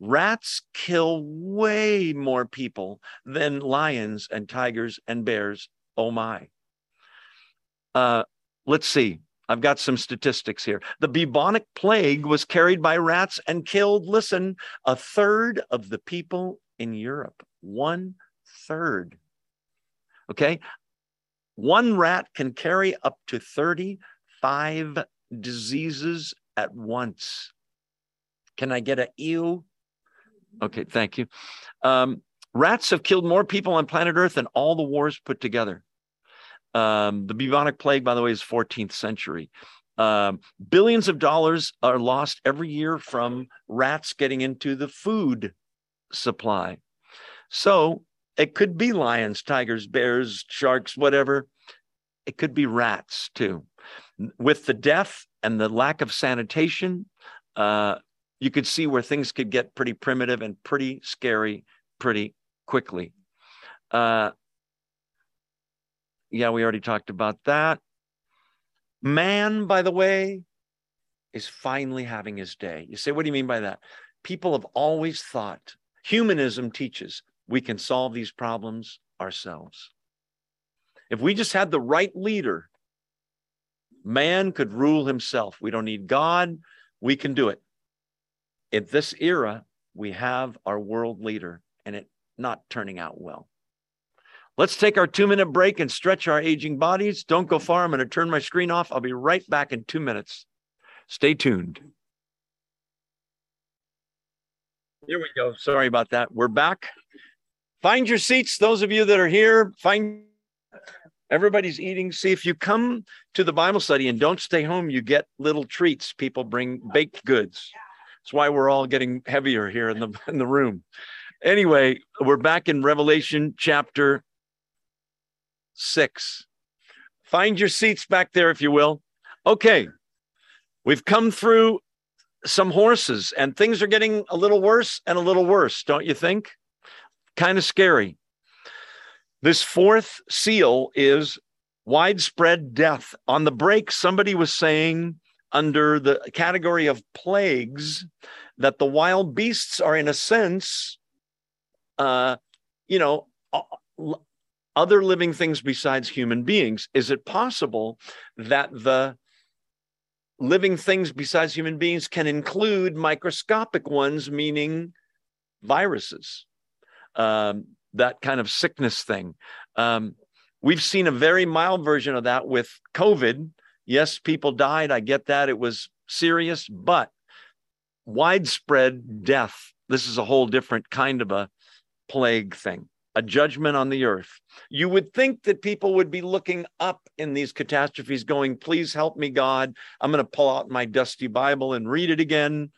Rats kill way more people than lions and tigers and bears. Oh my. Uh, let's see. I've got some statistics here. The bubonic plague was carried by rats and killed, listen, a third of the people in Europe. One third. Okay. One rat can carry up to 35 diseases at once. Can I get a ew? Okay, thank you. Um, rats have killed more people on planet Earth than all the wars put together. Um, the bubonic plague, by the way, is 14th century. Um, billions of dollars are lost every year from rats getting into the food supply. So it could be lions, tigers, bears, sharks, whatever. It could be rats too. With the death and the lack of sanitation, uh, you could see where things could get pretty primitive and pretty scary pretty quickly. Uh, yeah, we already talked about that. Man, by the way, is finally having his day. You say, what do you mean by that? People have always thought, humanism teaches we can solve these problems ourselves. If we just had the right leader, man could rule himself. We don't need God, we can do it. In this era, we have our world leader and it not turning out well. Let's take our two minute break and stretch our aging bodies. Don't go far. I'm going to turn my screen off. I'll be right back in two minutes. Stay tuned. Here we go. Sorry about that. We're back. Find your seats. Those of you that are here, find everybody's eating. See, if you come to the Bible study and don't stay home, you get little treats. People bring baked goods. That's why we're all getting heavier here in the in the room. Anyway, we're back in Revelation chapter six. Find your seats back there, if you will. Okay, we've come through some horses, and things are getting a little worse and a little worse, don't you think? Kind of scary. This fourth seal is widespread death. On the break, somebody was saying under the category of plagues that the wild beasts are, in a sense, uh, you know, other living things besides human beings. Is it possible that the living things besides human beings can include microscopic ones, meaning viruses, um, that kind of sickness thing? Um, we've seen a very mild version of that with COVID. Yes, people died. I get that. It was serious, but widespread death. This is a whole different kind of a plague thing a judgment on the earth. You would think that people would be looking up in these catastrophes, going, Please help me, God. I'm going to pull out my dusty Bible and read it again.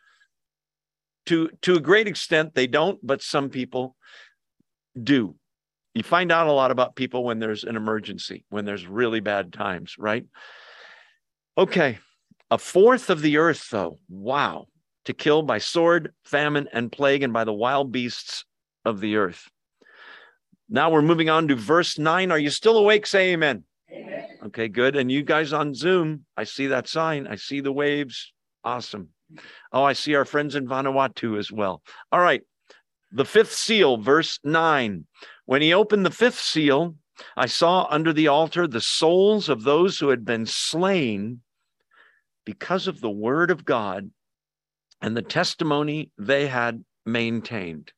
To, to a great extent, they don't, but some people do. You find out a lot about people when there's an emergency, when there's really bad times, right? Okay. A fourth of the earth, though, wow, to kill by sword, famine, and plague, and by the wild beasts of the earth. Now we're moving on to verse 9. Are you still awake? Say amen. amen. Okay, good. And you guys on Zoom, I see that sign. I see the waves. Awesome. Oh, I see our friends in Vanuatu as well. All right. The fifth seal, verse 9. When he opened the fifth seal, I saw under the altar the souls of those who had been slain because of the word of God and the testimony they had maintained.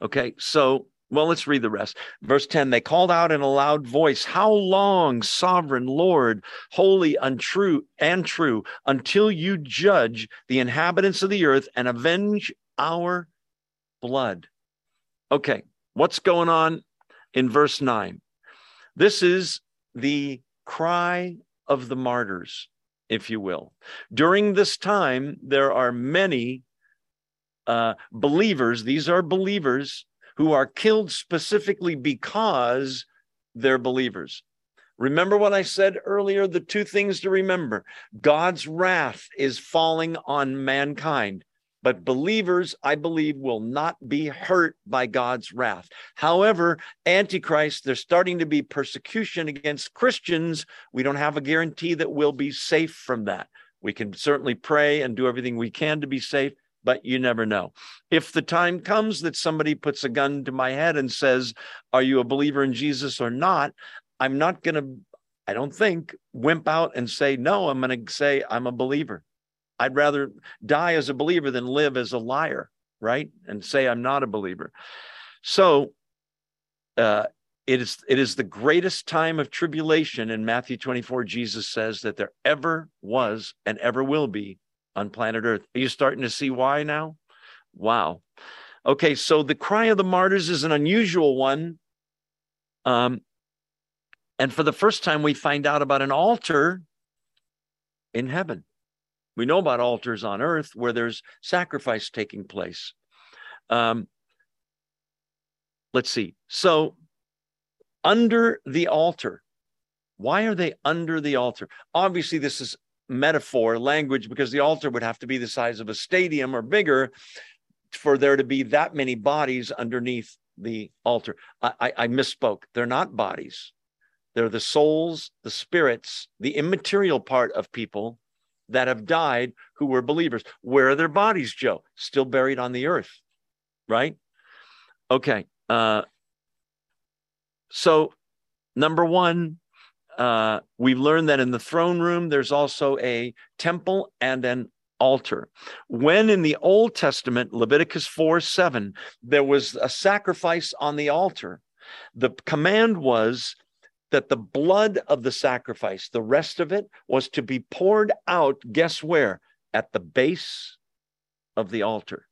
Okay, so Well, let's read the rest. Verse 10 They called out in a loud voice, How long, sovereign Lord, holy, untrue, and true, until you judge the inhabitants of the earth and avenge our blood? Okay, what's going on in verse 9? This is the cry of the martyrs, if you will. During this time, there are many uh, believers, these are believers who are killed specifically because they're believers. Remember what I said earlier? The two things to remember God's wrath is falling on mankind, but believers, I believe, will not be hurt by God's wrath. However, Antichrist, there's starting to be persecution against Christians. We don't have a guarantee that we'll be safe from that. We can certainly pray and do everything we can to be safe, but you never know. If the time comes that somebody puts a gun to my head and says, Are you a believer in Jesus or not? I'm not going to, I don't think, wimp out and say, No, I'm going to say, I'm a believer. I'd rather die as a believer than live as a liar, right? And say, I'm not a believer. So, uh, it is it is the greatest time of tribulation in Matthew 24 Jesus says that there ever was and ever will be on planet Earth. Are you starting to see why now? Wow. Okay, so the cry of the martyrs is an unusual one. Um, and for the first time, we find out about an altar in heaven. We know about altars on earth where there's sacrifice taking place. Um, let's see. So, under the altar, why are they under the altar? Obviously, this is metaphor language because the altar would have to be the size of a stadium or bigger for there to be that many bodies underneath the altar. I, I, I misspoke. They're not bodies. They're the souls, the spirits, the immaterial part of people that have died who were believers. Where are their bodies, Joe? Still buried on the earth, right? Okay. Uh, so, number one, uh, we learned that in the throne room, there's also a temple and an altar. When in the Old Testament, Leviticus 4 7, there was a sacrifice on the altar, the command was that the blood of the sacrifice, the rest of it, was to be poured out, guess where? At the base of the altar.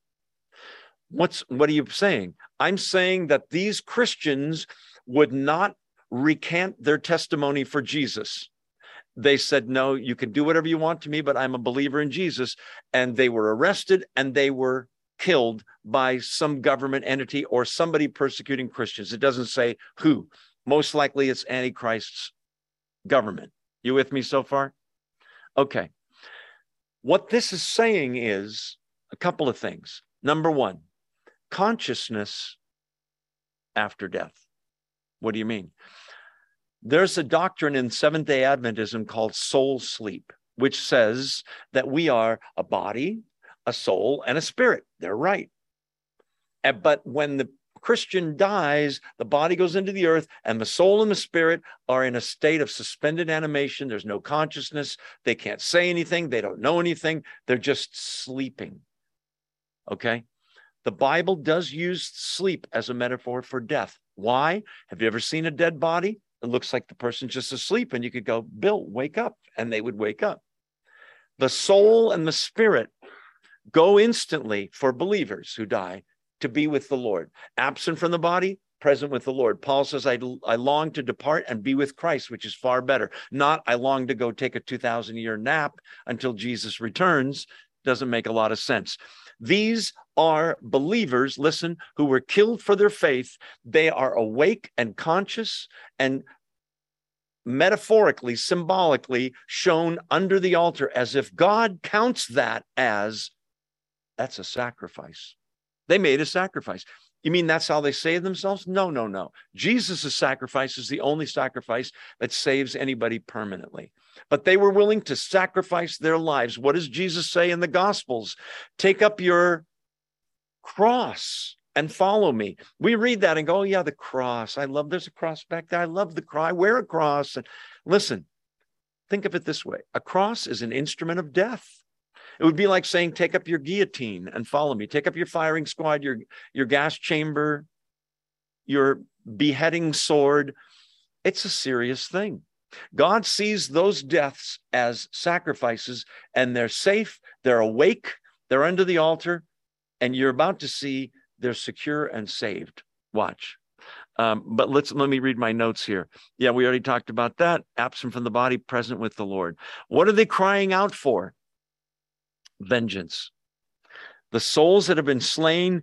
What's what are you saying? I'm saying that these Christians would not recant their testimony for Jesus. They said, No, you can do whatever you want to me, but I'm a believer in Jesus. And they were arrested and they were killed by some government entity or somebody persecuting Christians. It doesn't say who. Most likely it's Antichrist's government. You with me so far? Okay. What this is saying is a couple of things. Number one, consciousness after death. What do you mean? There's a doctrine in Seventh day Adventism called soul sleep, which says that we are a body, a soul, and a spirit. They're right. But when the Christian dies, the body goes into the earth, and the soul and the spirit are in a state of suspended animation. There's no consciousness. They can't say anything. They don't know anything. They're just sleeping. Okay? The Bible does use sleep as a metaphor for death. Why? Have you ever seen a dead body? It looks like the person's just asleep, and you could go, Bill, wake up. And they would wake up. The soul and the spirit go instantly for believers who die to be with the Lord. Absent from the body, present with the Lord. Paul says, I, I long to depart and be with Christ, which is far better. Not, I long to go take a 2,000 year nap until Jesus returns. Doesn't make a lot of sense. These are believers, listen, who were killed for their faith. They are awake and conscious and metaphorically, symbolically shown under the altar as if God counts that as that's a sacrifice. They made a sacrifice. You mean that's how they save themselves? No, no, no. Jesus' sacrifice is the only sacrifice that saves anybody permanently. But they were willing to sacrifice their lives. What does Jesus say in the Gospels? Take up your cross and follow me. We read that and go, oh, yeah, the cross. I love there's a cross back there. I love the cross. I wear a cross. And listen, think of it this way a cross is an instrument of death. It would be like saying, take up your guillotine and follow me. Take up your firing squad, your, your gas chamber, your beheading sword. It's a serious thing. God sees those deaths as sacrifices, and they're safe, they're awake, they're under the altar, and you're about to see they're secure and saved. Watch. Um, but let's let me read my notes here. Yeah, we already talked about that. Absent from the body, present with the Lord. What are they crying out for? Vengeance. The souls that have been slain.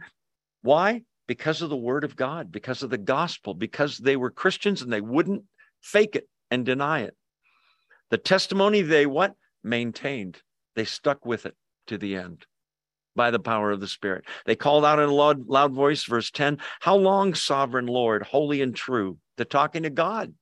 Why? Because of the word of God, because of the gospel, because they were Christians and they wouldn't fake it and deny it. The testimony they what? Maintained. They stuck with it to the end by the power of the Spirit. They called out in a loud, loud voice, verse 10 How long, sovereign Lord, holy and true? They're talking to God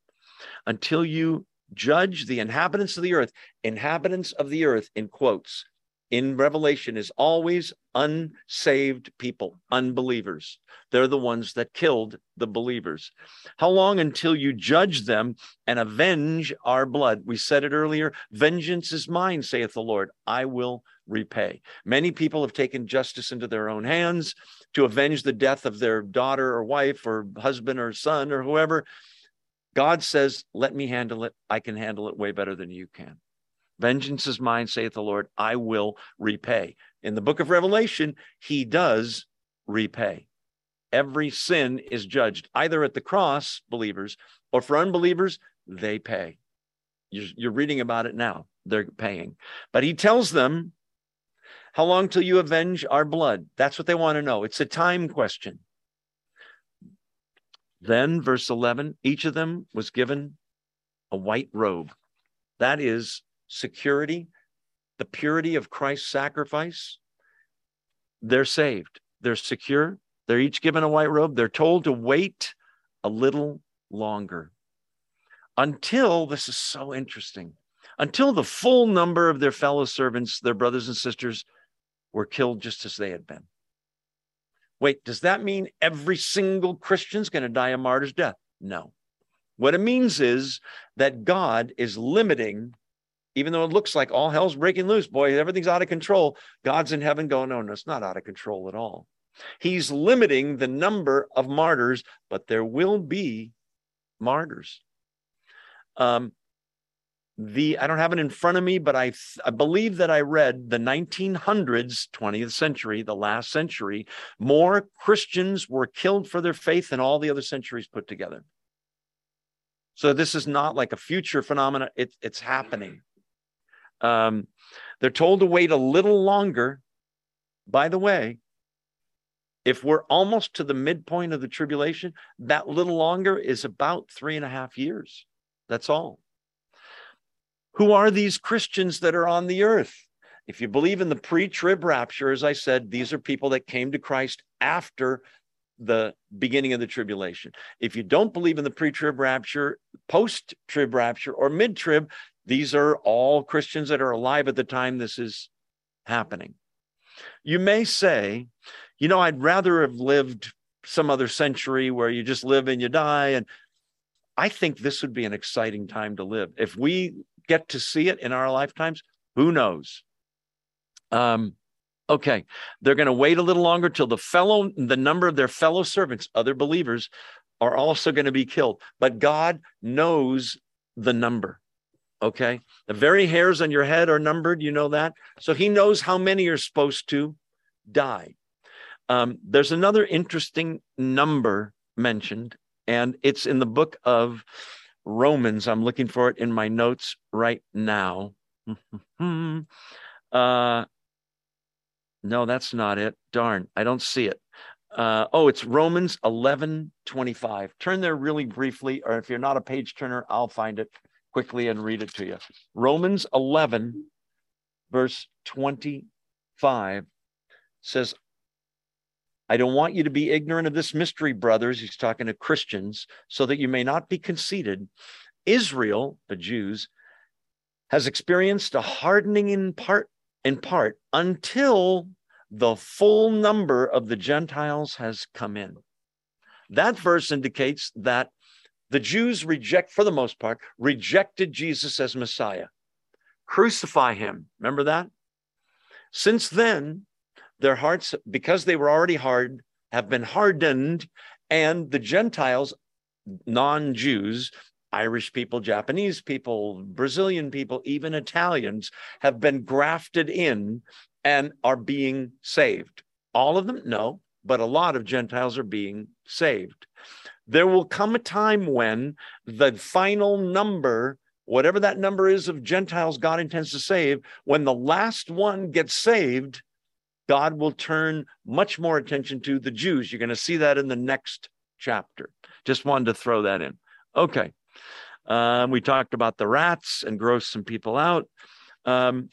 until you judge the inhabitants of the earth. Inhabitants of the earth, in quotes, in Revelation is always unsaved people, unbelievers. They're the ones that killed the believers. How long until you judge them and avenge our blood? We said it earlier vengeance is mine, saith the Lord. I will repay. Many people have taken justice into their own hands to avenge the death of their daughter or wife or husband or son or whoever. God says, Let me handle it. I can handle it way better than you can. Vengeance is mine, saith the Lord. I will repay. In the book of Revelation, he does repay. Every sin is judged either at the cross, believers, or for unbelievers, they pay. You're, you're reading about it now. They're paying. But he tells them, How long till you avenge our blood? That's what they want to know. It's a time question. Then, verse 11, each of them was given a white robe. That is security, the purity of Christ's sacrifice, they're saved. They're secure. They're each given a white robe. They're told to wait a little longer until this is so interesting until the full number of their fellow servants, their brothers and sisters, were killed just as they had been. Wait, does that mean every single Christian's going to die a martyr's death? No. What it means is that God is limiting even though it looks like all hell's breaking loose, boy, everything's out of control. God's in heaven going, no, no, it's not out of control at all. He's limiting the number of martyrs, but there will be martyrs. Um, the I don't have it in front of me, but I I believe that I read the 1900s, 20th century, the last century, more Christians were killed for their faith than all the other centuries put together. So this is not like a future phenomenon; it, it's happening. Um, they're told to wait a little longer. By the way, if we're almost to the midpoint of the tribulation, that little longer is about three and a half years. That's all. Who are these Christians that are on the earth? If you believe in the pre trib rapture, as I said, these are people that came to Christ after the beginning of the tribulation. If you don't believe in the pre trib rapture, post trib rapture, or mid trib, these are all Christians that are alive at the time this is happening. You may say, you know, I'd rather have lived some other century where you just live and you die. And I think this would be an exciting time to live. If we get to see it in our lifetimes, who knows? Um, okay, they're going to wait a little longer till the fellow, the number of their fellow servants, other believers, are also going to be killed. But God knows the number. Okay. The very hairs on your head are numbered. You know that. So he knows how many are supposed to die. Um, there's another interesting number mentioned, and it's in the book of Romans. I'm looking for it in my notes right now. uh, no, that's not it. Darn, I don't see it. Uh, oh, it's Romans 11 25. Turn there really briefly, or if you're not a page turner, I'll find it quickly and read it to you. Romans 11, verse 25 says, I don't want you to be ignorant of this mystery, brothers. He's talking to Christians, so that you may not be conceited. Israel, the Jews, has experienced a hardening in part, in part until the full number of the Gentiles has come in. That verse indicates that the Jews reject, for the most part, rejected Jesus as Messiah. Crucify him. Remember that? Since then, their hearts, because they were already hard, have been hardened, And the Gentiles, non Jews, Irish people, Japanese people, Brazilian people, even Italians have been grafted in and are being saved. All of them? No, but a lot of Gentiles are being saved. There will come a time when the final number, whatever that number is of Gentiles God intends to save, when the last one gets saved, God will turn much more attention to the Jews. You're going to see that in the next chapter. Just wanted to throw that in. Okay. Um, we talked about the rats and gross some people out. Um,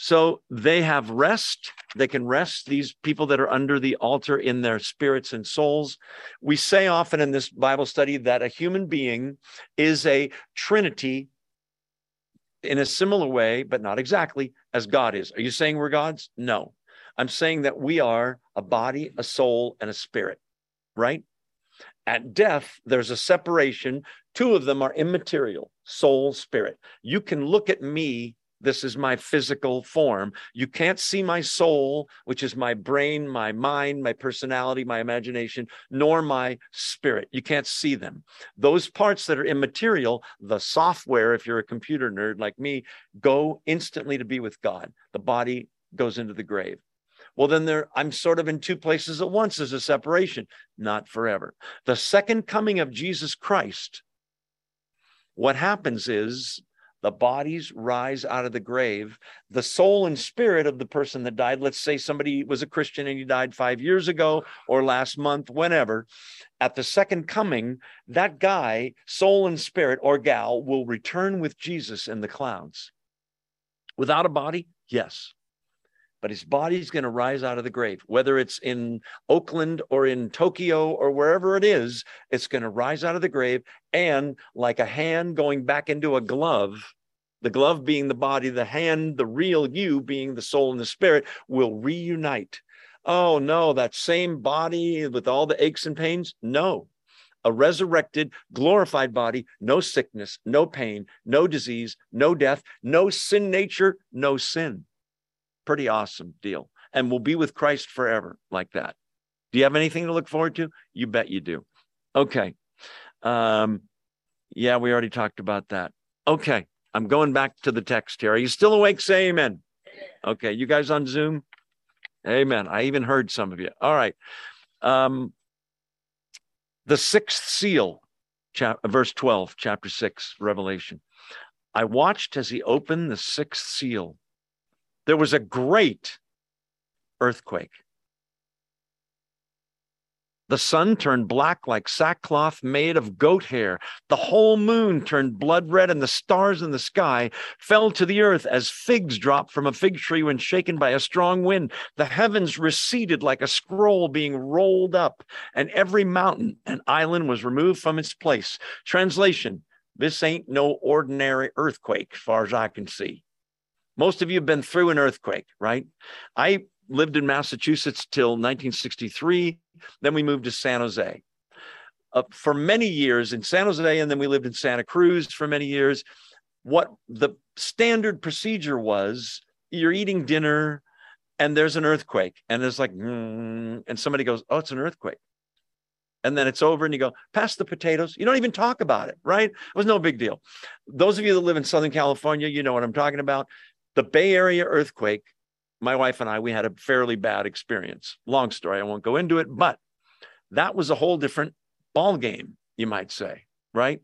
so they have rest. They can rest, these people that are under the altar in their spirits and souls. We say often in this Bible study that a human being is a trinity in a similar way, but not exactly as God is. Are you saying we're gods? No. I'm saying that we are a body, a soul, and a spirit, right? At death, there's a separation. Two of them are immaterial soul, spirit. You can look at me this is my physical form. You can't see my soul, which is my brain, my mind, my personality, my imagination, nor my spirit. You can't see them. Those parts that are immaterial, the software, if you're a computer nerd like me, go instantly to be with God. The body goes into the grave. Well, then there, I'm sort of in two places at once as a separation, not forever. The second coming of Jesus Christ, what happens is the bodies rise out of the grave. The soul and spirit of the person that died, let's say somebody was a Christian and he died five years ago or last month, whenever, at the second coming, that guy, soul and spirit or gal, will return with Jesus in the clouds. Without a body? Yes but his body's going to rise out of the grave. Whether it's in Oakland or in Tokyo or wherever it is, it's going to rise out of the grave. And like a hand going back into a glove, the glove being the body, the hand, the real you being the soul and the spirit, will reunite. Oh, no, that same body with all the aches and pains? No. A resurrected, glorified body, no sickness, no pain, no disease, no death, no sin nature, no sin pretty awesome deal. And we'll be with Christ forever like that. Do you have anything to look forward to? You bet you do. Okay. Um, yeah, we already talked about that. Okay. I'm going back to the text here. Are you still awake? Say amen. Okay. You guys on Zoom? Amen. I even heard some of you. All right. Um, the sixth seal, chap- verse 12, chapter 6, Revelation. I watched as he opened the sixth seal there was a great earthquake. The sun turned black like sackcloth made of goat hair. The whole moon turned blood red, and the stars in the sky fell to the earth as figs drop from a fig tree when shaken by a strong wind. The heavens receded like a scroll being rolled up, and every mountain and island was removed from its place. Translation This ain't no ordinary earthquake, far as I can see. Most of you have been through an earthquake, right? I lived in Massachusetts till 1963. Then we moved to San Jose. Uh, for many years in San Jose, and then we lived in Santa Cruz for many years. What the standard procedure was you're eating dinner and there's an earthquake, and it's like, mm, and somebody goes, Oh, it's an earthquake. And then it's over, and you go, Pass the potatoes. You don't even talk about it, right? It was no big deal. Those of you that live in Southern California, you know what I'm talking about. The Bay Area earthquake, my wife and I, we had a fairly bad experience. Long story, I won't go into it, but that was a whole different ball game, you might say, right?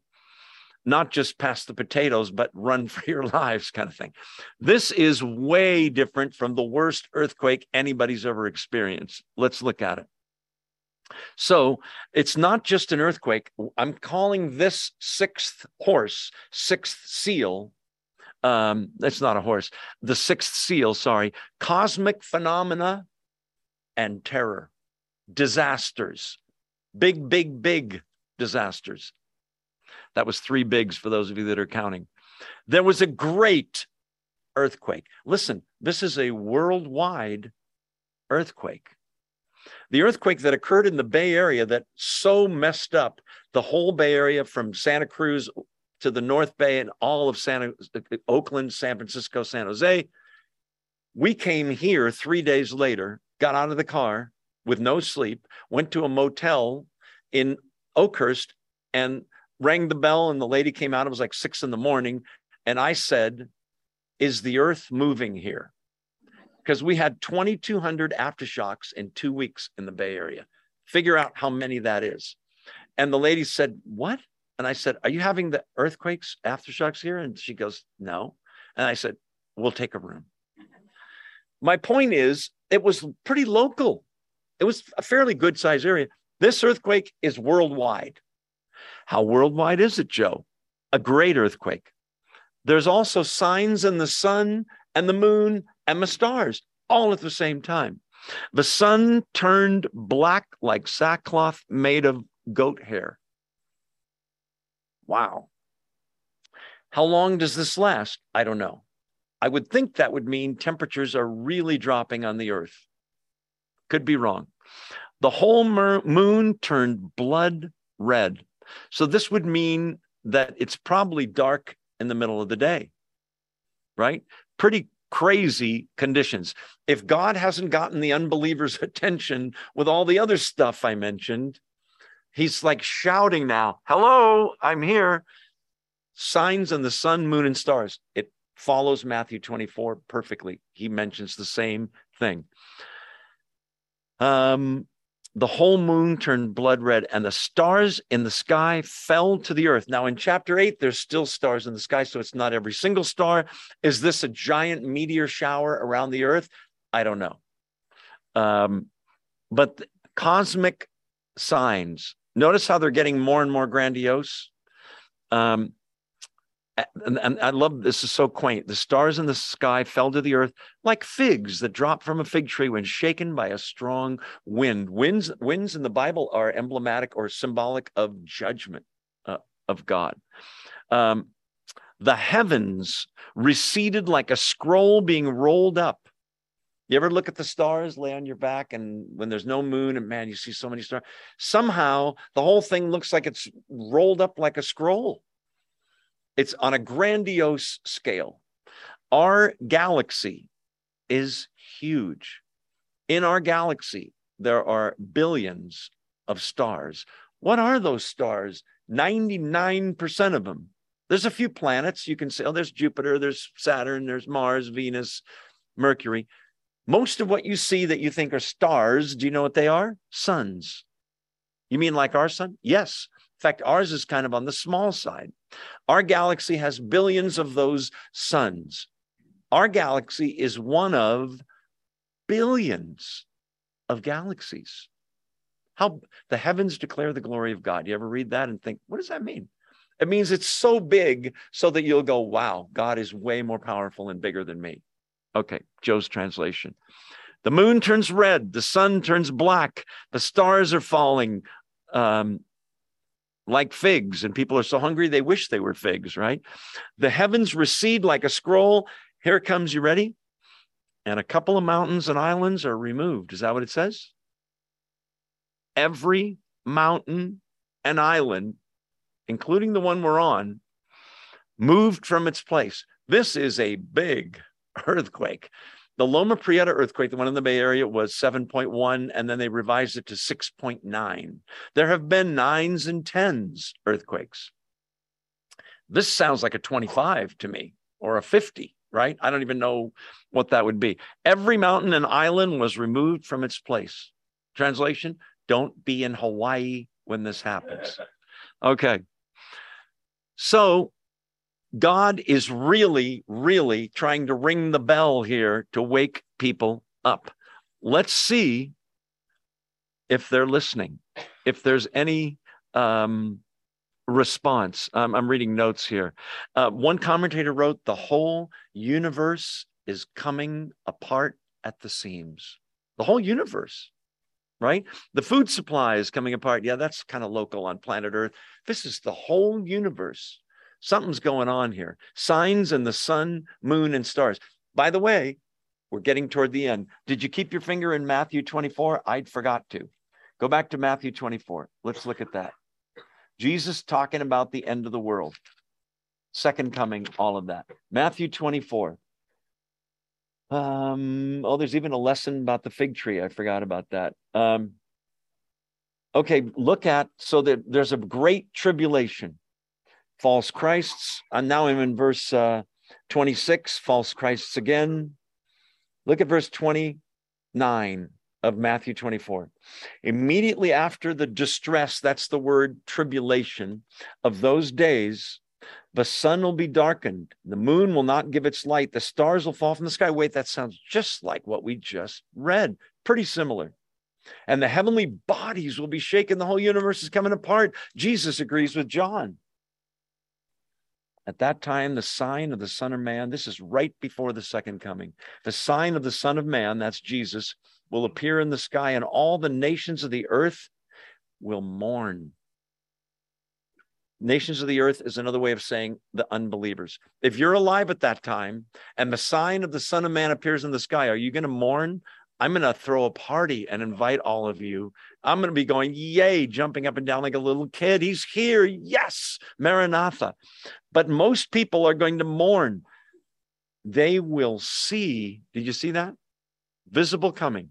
Not just pass the potatoes, but run for your lives kind of thing. This is way different from the worst earthquake anybody's ever experienced. Let's look at it. So it's not just an earthquake. I'm calling this sixth horse, sixth seal, um, that's not a horse, the sixth seal, sorry, cosmic phenomena and terror, disasters, big, big, big disasters. That was three bigs for those of you that are counting. There was a great earthquake. Listen, this is a worldwide earthquake. The earthquake that occurred in the Bay Area that so messed up the whole Bay Area from Santa Cruz to the North Bay and all of Santa Oakland, San Francisco, San Jose. We came here three days later, got out of the car with no sleep, went to a motel in Oakhurst and rang the bell, and the lady came out. It was like six in the morning. And I said, Is the earth moving here? Because we had 2,200 aftershocks in two weeks in the Bay Area. Figure out how many that is. And the lady said, What? And I said, Are you having the earthquakes, aftershocks here? And she goes, No. And I said, We'll take a room. My point is, it was pretty local. It was a fairly good sized area. This earthquake is worldwide. How worldwide is it, Joe? A great earthquake. There's also signs in the sun and the moon and the stars all at the same time. The sun turned black like sackcloth made of goat hair. Wow. How long does this last? I don't know. I would think that would mean temperatures are really dropping on the earth. Could be wrong. The whole moon turned blood red. So this would mean that it's probably dark in the middle of the day, right? Pretty crazy conditions. If God hasn't gotten the unbeliever's attention with all the other stuff I mentioned, he's like shouting now, Hello, I'm here. Signs in the sun, moon, and stars. It follows Matthew 24 perfectly. He mentions the same thing. Um, the whole moon turned blood red and the stars in the sky fell to the earth. Now, in chapter eight, there's still stars in the sky, so it's not every single star. Is this a giant meteor shower around the earth? I don't know. Um, but cosmic signs, notice how they're getting more and more grandiose. Um, and, and, I love this is so quaint. The stars in the sky fell to the earth like figs that drop from a fig tree when shaken by a strong wind. Winds, winds in the Bible are emblematic or symbolic of judgment uh, of God. Um, the heavens receded like a scroll being rolled up. You ever look at the stars, lay on your back, and when there's no moon, and man, you see so many stars. Somehow the whole thing looks like it's rolled up like a scroll. It's on a grandiose scale. Our galaxy is huge. In our galaxy, there are billions of stars. What are those stars? 99% of them. There's a few planets you can say, oh, there's Jupiter, there's Saturn, there's Mars, Venus, Mercury. Most of what you see that you think are stars, do you know what they are? Suns. You mean like our sun? Yes In fact, ours is kind of on the small side. Our galaxy has billions of those suns. Our galaxy is one of billions of galaxies. How the heavens declare the glory of God. You ever read that and think, what does that mean? It means it's so big so that you'll go, wow, God is way more powerful and bigger than me. Okay, Joe's translation. The moon turns red, the sun turns black, the stars are falling. Um, like figs, and people are so hungry they wish they were figs, right? The heavens recede like a scroll. Here comes. You ready? And a couple of mountains and islands are removed. Is that what it says? Every mountain and island, including the one we're on, moved from its place. This is a big earthquake. The Loma Prieta earthquake, the one in the Bay Area, was 7.1, and then they revised it to 6.9. There have been nines and tens earthquakes. This sounds like a 25 to me or a 50, right? I don't even know what that would be. Every mountain and island was removed from its place. Translation Don't be in Hawaii when this happens. Okay. So God is really, really trying to ring the bell here to wake people up. Let's see if they're listening, if there's any um, response. Um, I'm reading notes here. Uh, one commentator wrote, The whole universe is coming apart at the seams. The whole universe, right? The food supply is coming apart. Yeah, that's kind of local on planet Earth. This is the whole universe Something's going on here. Signs in the sun, moon, and stars. By the way, we're getting toward the end. Did you keep your finger in Matthew 24? I'd forgot to. Go back to Matthew 24. Let's look at that. Jesus talking about the end of the world, second coming, all of that. Matthew 24. Um, oh, there's even a lesson about the fig tree. I forgot about that. Um, Okay, look at so that there's a great tribulation. False Christs. And now I'm in verse uh, 26, false Christs again. Look at verse 29 of Matthew 24. Immediately after the distress, that's the word tribulation, of those days, the sun will be darkened, the moon will not give its light, the stars will fall from the sky. Wait, that sounds just like what we just read. Pretty similar. And the heavenly bodies will be shaken. The whole universe is coming apart. Jesus agrees with John. At that time, the sign of the Son of Man, this is right before the second coming. The sign of the Son of Man, that's Jesus, will appear in the sky, and all the nations of the earth will mourn. Nations of the earth is another way of saying the unbelievers. If you're alive at that time and the sign of the Son of Man appears in the sky, are you going to mourn? I'm going to throw a party and invite all of you. I'm going to be going, yay, jumping up and down like a little kid. He's here. Yes, Maranatha. But most people are going to mourn. They will see, did you see that? Visible coming,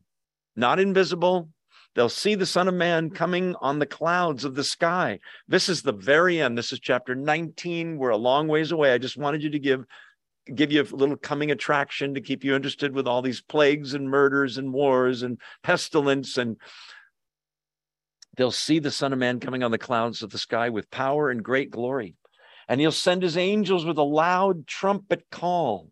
not invisible. They'll see the Son of Man coming on the clouds of the sky. This is the very end. This is chapter 19. We're a long ways away. I just wanted you to give give you a little coming attraction to keep you interested with all these plagues and murders and wars and pestilence and they'll see the son of man coming on the clouds of the sky with power and great glory. And he'll send his angels with a loud trumpet call.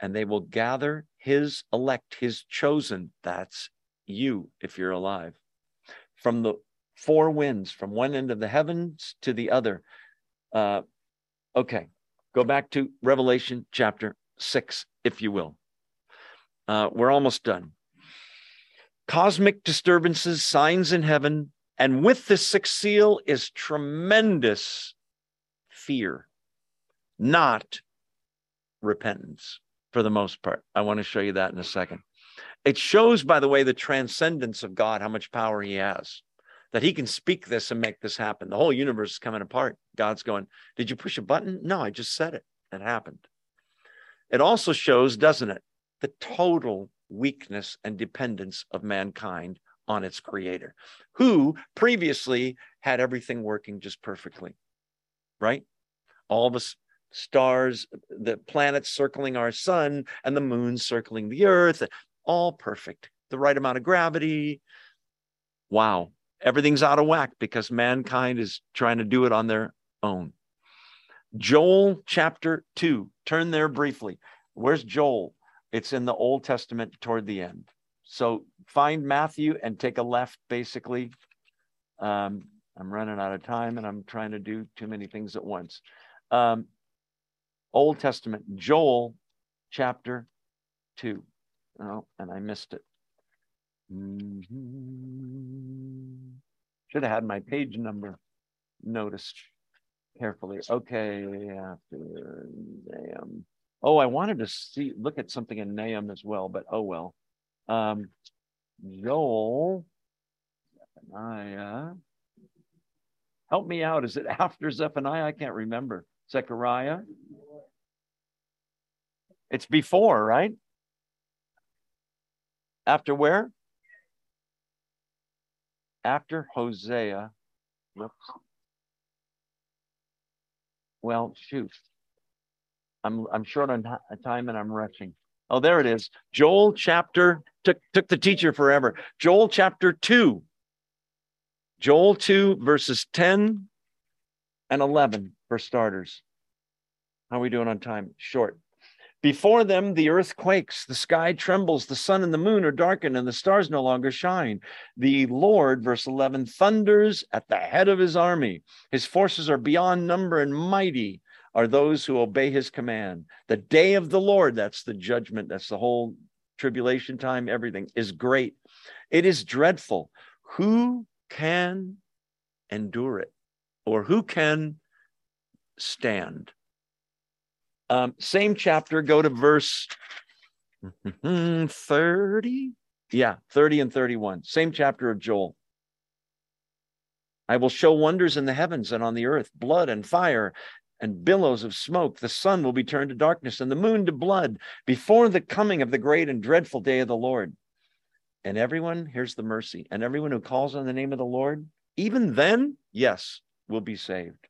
And they will gather his elect his chosen. That's you if you're alive. From the four winds from one end of the heavens to the other. Uh, okay Go back to Revelation chapter 6, if you will. Uh, we're almost done. Cosmic disturbances, signs in heaven, and with the sixth seal is tremendous fear, not repentance for the most part. I want to show you that in a second. It shows, by the way, the transcendence of God, how much power he has that he can speak this and make this happen. The whole universe is coming apart. God's going, Did you push a button? No, I just said it. It happened. It also shows, doesn't it, the total weakness and dependence of mankind on its creator, who previously had everything working just perfectly, right? All the stars, the planets circling our sun, and the moon circling the earth, all perfect. The right amount of gravity. Wow everything's out of whack because mankind is trying to do it on their own. Joel chapter 2. Turn there briefly. Where's Joel? It's in the Old Testament toward the end. So find Matthew and take a left, basically. Um, I'm running out of time and I'm trying to do too many things at once. Um, Old Testament, Joel chapter 2. Oh, and I missed it. Mm-hmm. Should have had my page number noticed carefully. Okay, after Nahum. Oh, I wanted to see look at something in Nahum as well, but oh well. Um, Joel, Zephaniah. Help me out. Is it after Zephaniah? I can't remember. Zechariah. It's before, right? After where? After Hosea, whoops. Well, shoot. I'm I'm short on time and I'm rushing. Oh, there it is. Joel chapter took took the teacher forever. Joel chapter 2. Joel 2 verses 10 and 11 for starters. How are we doing on time? Short. Before them, the earth quakes, the sky trembles, the sun and the moon are darkened, and the stars no longer shine. The Lord, verse 11, thunders at the head of his army. His forces are beyond number, and mighty are those who obey his command. The day of the Lord, that's the judgment, that's the whole tribulation time, everything is great. It is dreadful. Who can endure it? Or who can stand? Um, same chapter, go to verse 30. Yeah, 30 and 31. Same chapter of Joel. I will show wonders in the heavens and on the earth, blood and fire and billows of smoke. The sun will be turned to darkness and the moon to blood before the coming of the great and dreadful day of the Lord. And everyone, here's the mercy, and everyone who calls on the name of the Lord, even then, yes, will be saved.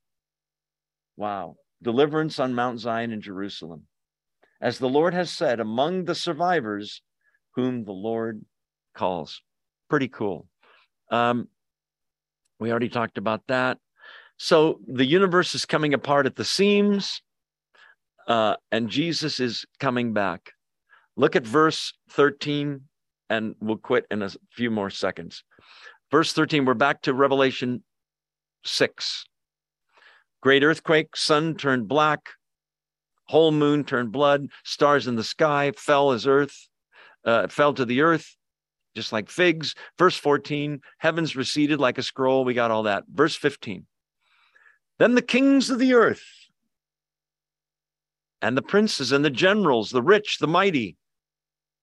Wow. Deliverance on Mount Zion in Jerusalem. As the Lord has said, among the survivors whom the Lord calls. Pretty cool. Um, we already talked about that. So the universe is coming apart at the seams, uh, and Jesus is coming back. Look at verse 13, and we'll quit in a few more seconds. Verse 13, we're back to Revelation 6. Great earthquake, sun turned black, whole moon turned blood, stars in the sky fell as earth, uh, fell to the earth, just like figs. Verse 14, heavens receded like a scroll. We got all that. Verse 15, then the kings of the earth and the princes and the generals, the rich, the mighty,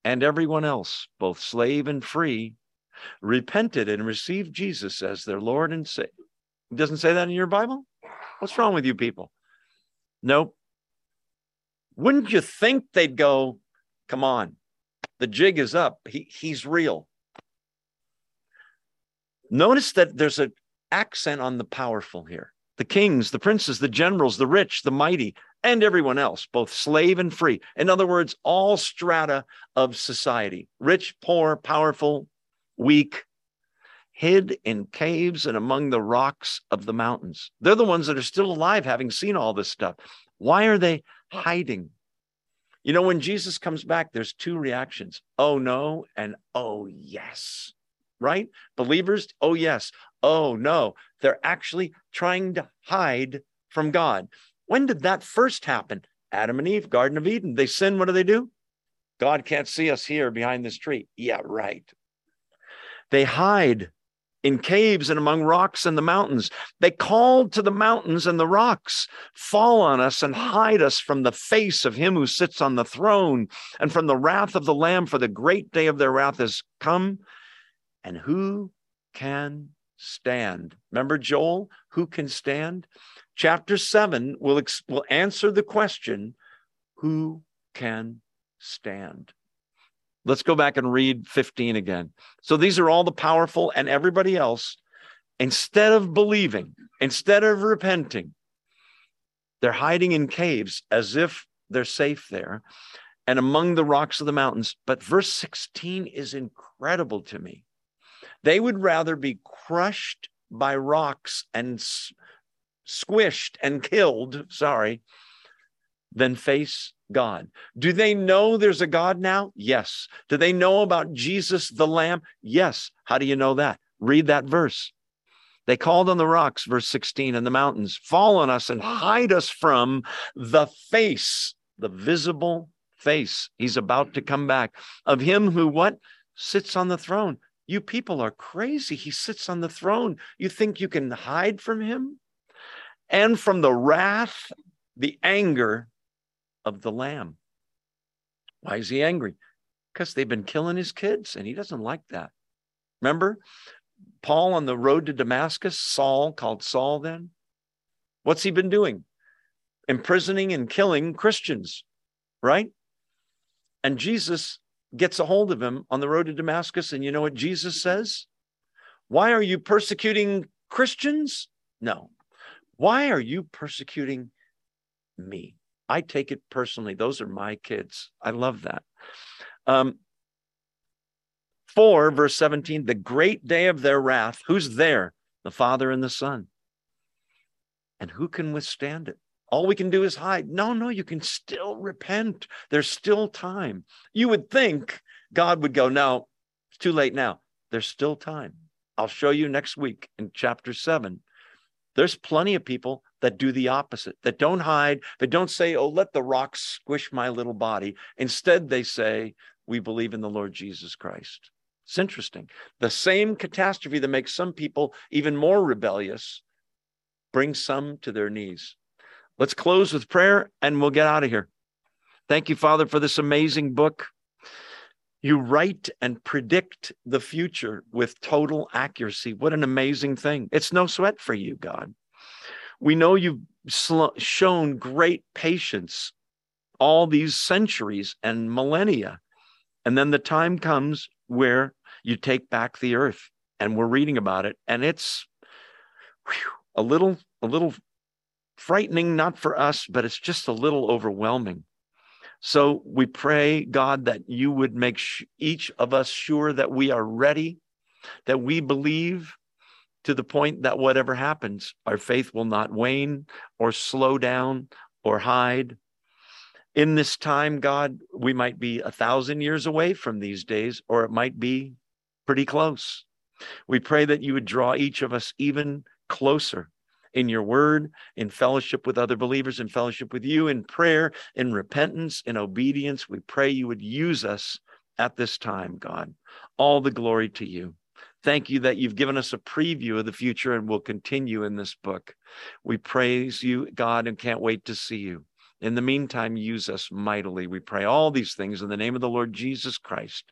and everyone else, both slave and free, repented and received Jesus as their Lord and Savior. Doesn't say that in your Bible? What's wrong with you people? Nope. Wouldn't you think they'd go, come on, the jig is up. He, he's real. Notice that there's an accent on the powerful here. The kings, the princes, the generals, the rich, the mighty, and everyone else, both slave and free. In other words, all strata of society rich, poor, powerful, weak, hid in caves and among the rocks of the mountains. They're the ones that are still alive, having seen all this stuff. Why are they hiding? You know, when Jesus comes back, there's two reactions oh no, and oh yes, right? Believers, oh yes, oh no. They're actually trying to hide from God. When did that first happen? Adam and Eve, Garden of Eden. They sin. What do they do? God can't see us here behind this tree. Yeah, right. They hide in caves and among rocks and the mountains. They called to the mountains and the rocks, fall on us and hide us from the face of him who sits on the throne and from the wrath of the Lamb, for the great day of their wrath has come. And who can stand? Remember Joel? Who can stand? Chapter 7 will, will answer the question who can stand? Let's go back and read 15 again. So these are all the powerful and everybody else. Instead of believing, instead of repenting, they're hiding in caves as if they're safe there and among the rocks of the mountains. But verse 16 is incredible to me. They would rather be crushed by rocks and squished and killed, sorry, than face God. Do they know there's a God now? Yes. Do they know about Jesus the Lamb? Yes. How do you know that? Read that verse. They called on the rocks, verse 16, and the mountains, fall on us and hide us from the face, the visible face. He's about to come back of him who what? Sits on the throne. You people are crazy. He sits on the throne. You think you can hide from him? And from the wrath, the anger of the lamb. Why is he angry? Because they've been killing his kids and he doesn't like that. Remember Paul on the road to Damascus, Saul, called Saul then? What's he been doing? Imprisoning and killing Christians, right? And Jesus gets a hold of him on the road to Damascus. And you know what Jesus says? Why are you persecuting Christians? No. Why are you persecuting me? I take it personally. Those are my kids. I love that. Um, 4, verse 17, the great day of their wrath. Who's there? The Father and the Son. And who can withstand it? All we can do is hide. No, no, you can still repent. There's still time. You would think God would go, no, it's too late now. There's still time. I'll show you next week in chapter 7 there's plenty of people that do the opposite, that don't hide, that don't say, oh, let the rocks squish my little body. Instead, they say, we believe in the Lord Jesus Christ. It's interesting. The same catastrophe that makes some people even more rebellious brings some to their knees. Let's close with prayer and we'll get out of here. Thank you, Father, for this amazing book. You write and predict the future with total accuracy. What an amazing thing. It's no sweat for you, God. We know you've shown great patience all these centuries and millennia. And then the time comes where You take back the earth, and we're reading about it, and it's whew, a little, a little frightening, not for us, but it's just a little overwhelming. So we pray, God, that you would make sh- each of us sure that we are ready, that we believe to the point that whatever happens, our faith will not wane or slow down or hide. In this time, God, we might be a thousand years away from these days, or it might be pretty close. We pray that you would draw each of us even closer in your word, in fellowship with other believers, in fellowship with you, in prayer, in repentance, in obedience. We pray you would use us at this time, God. All the glory to you. Thank you that you've given us a preview of the future and will continue in this book. We praise you, God, and can't wait to see you. In the meantime, use us mightily. We pray all these things in the name of the Lord Jesus Christ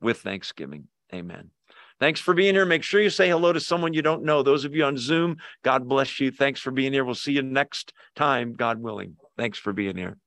with thanksgiving. Amen. Thanks for being here. Make sure you say hello to someone you don't know. Those of you on Zoom, God bless you. Thanks for being here. We'll see you next time, God willing. Thanks for being here.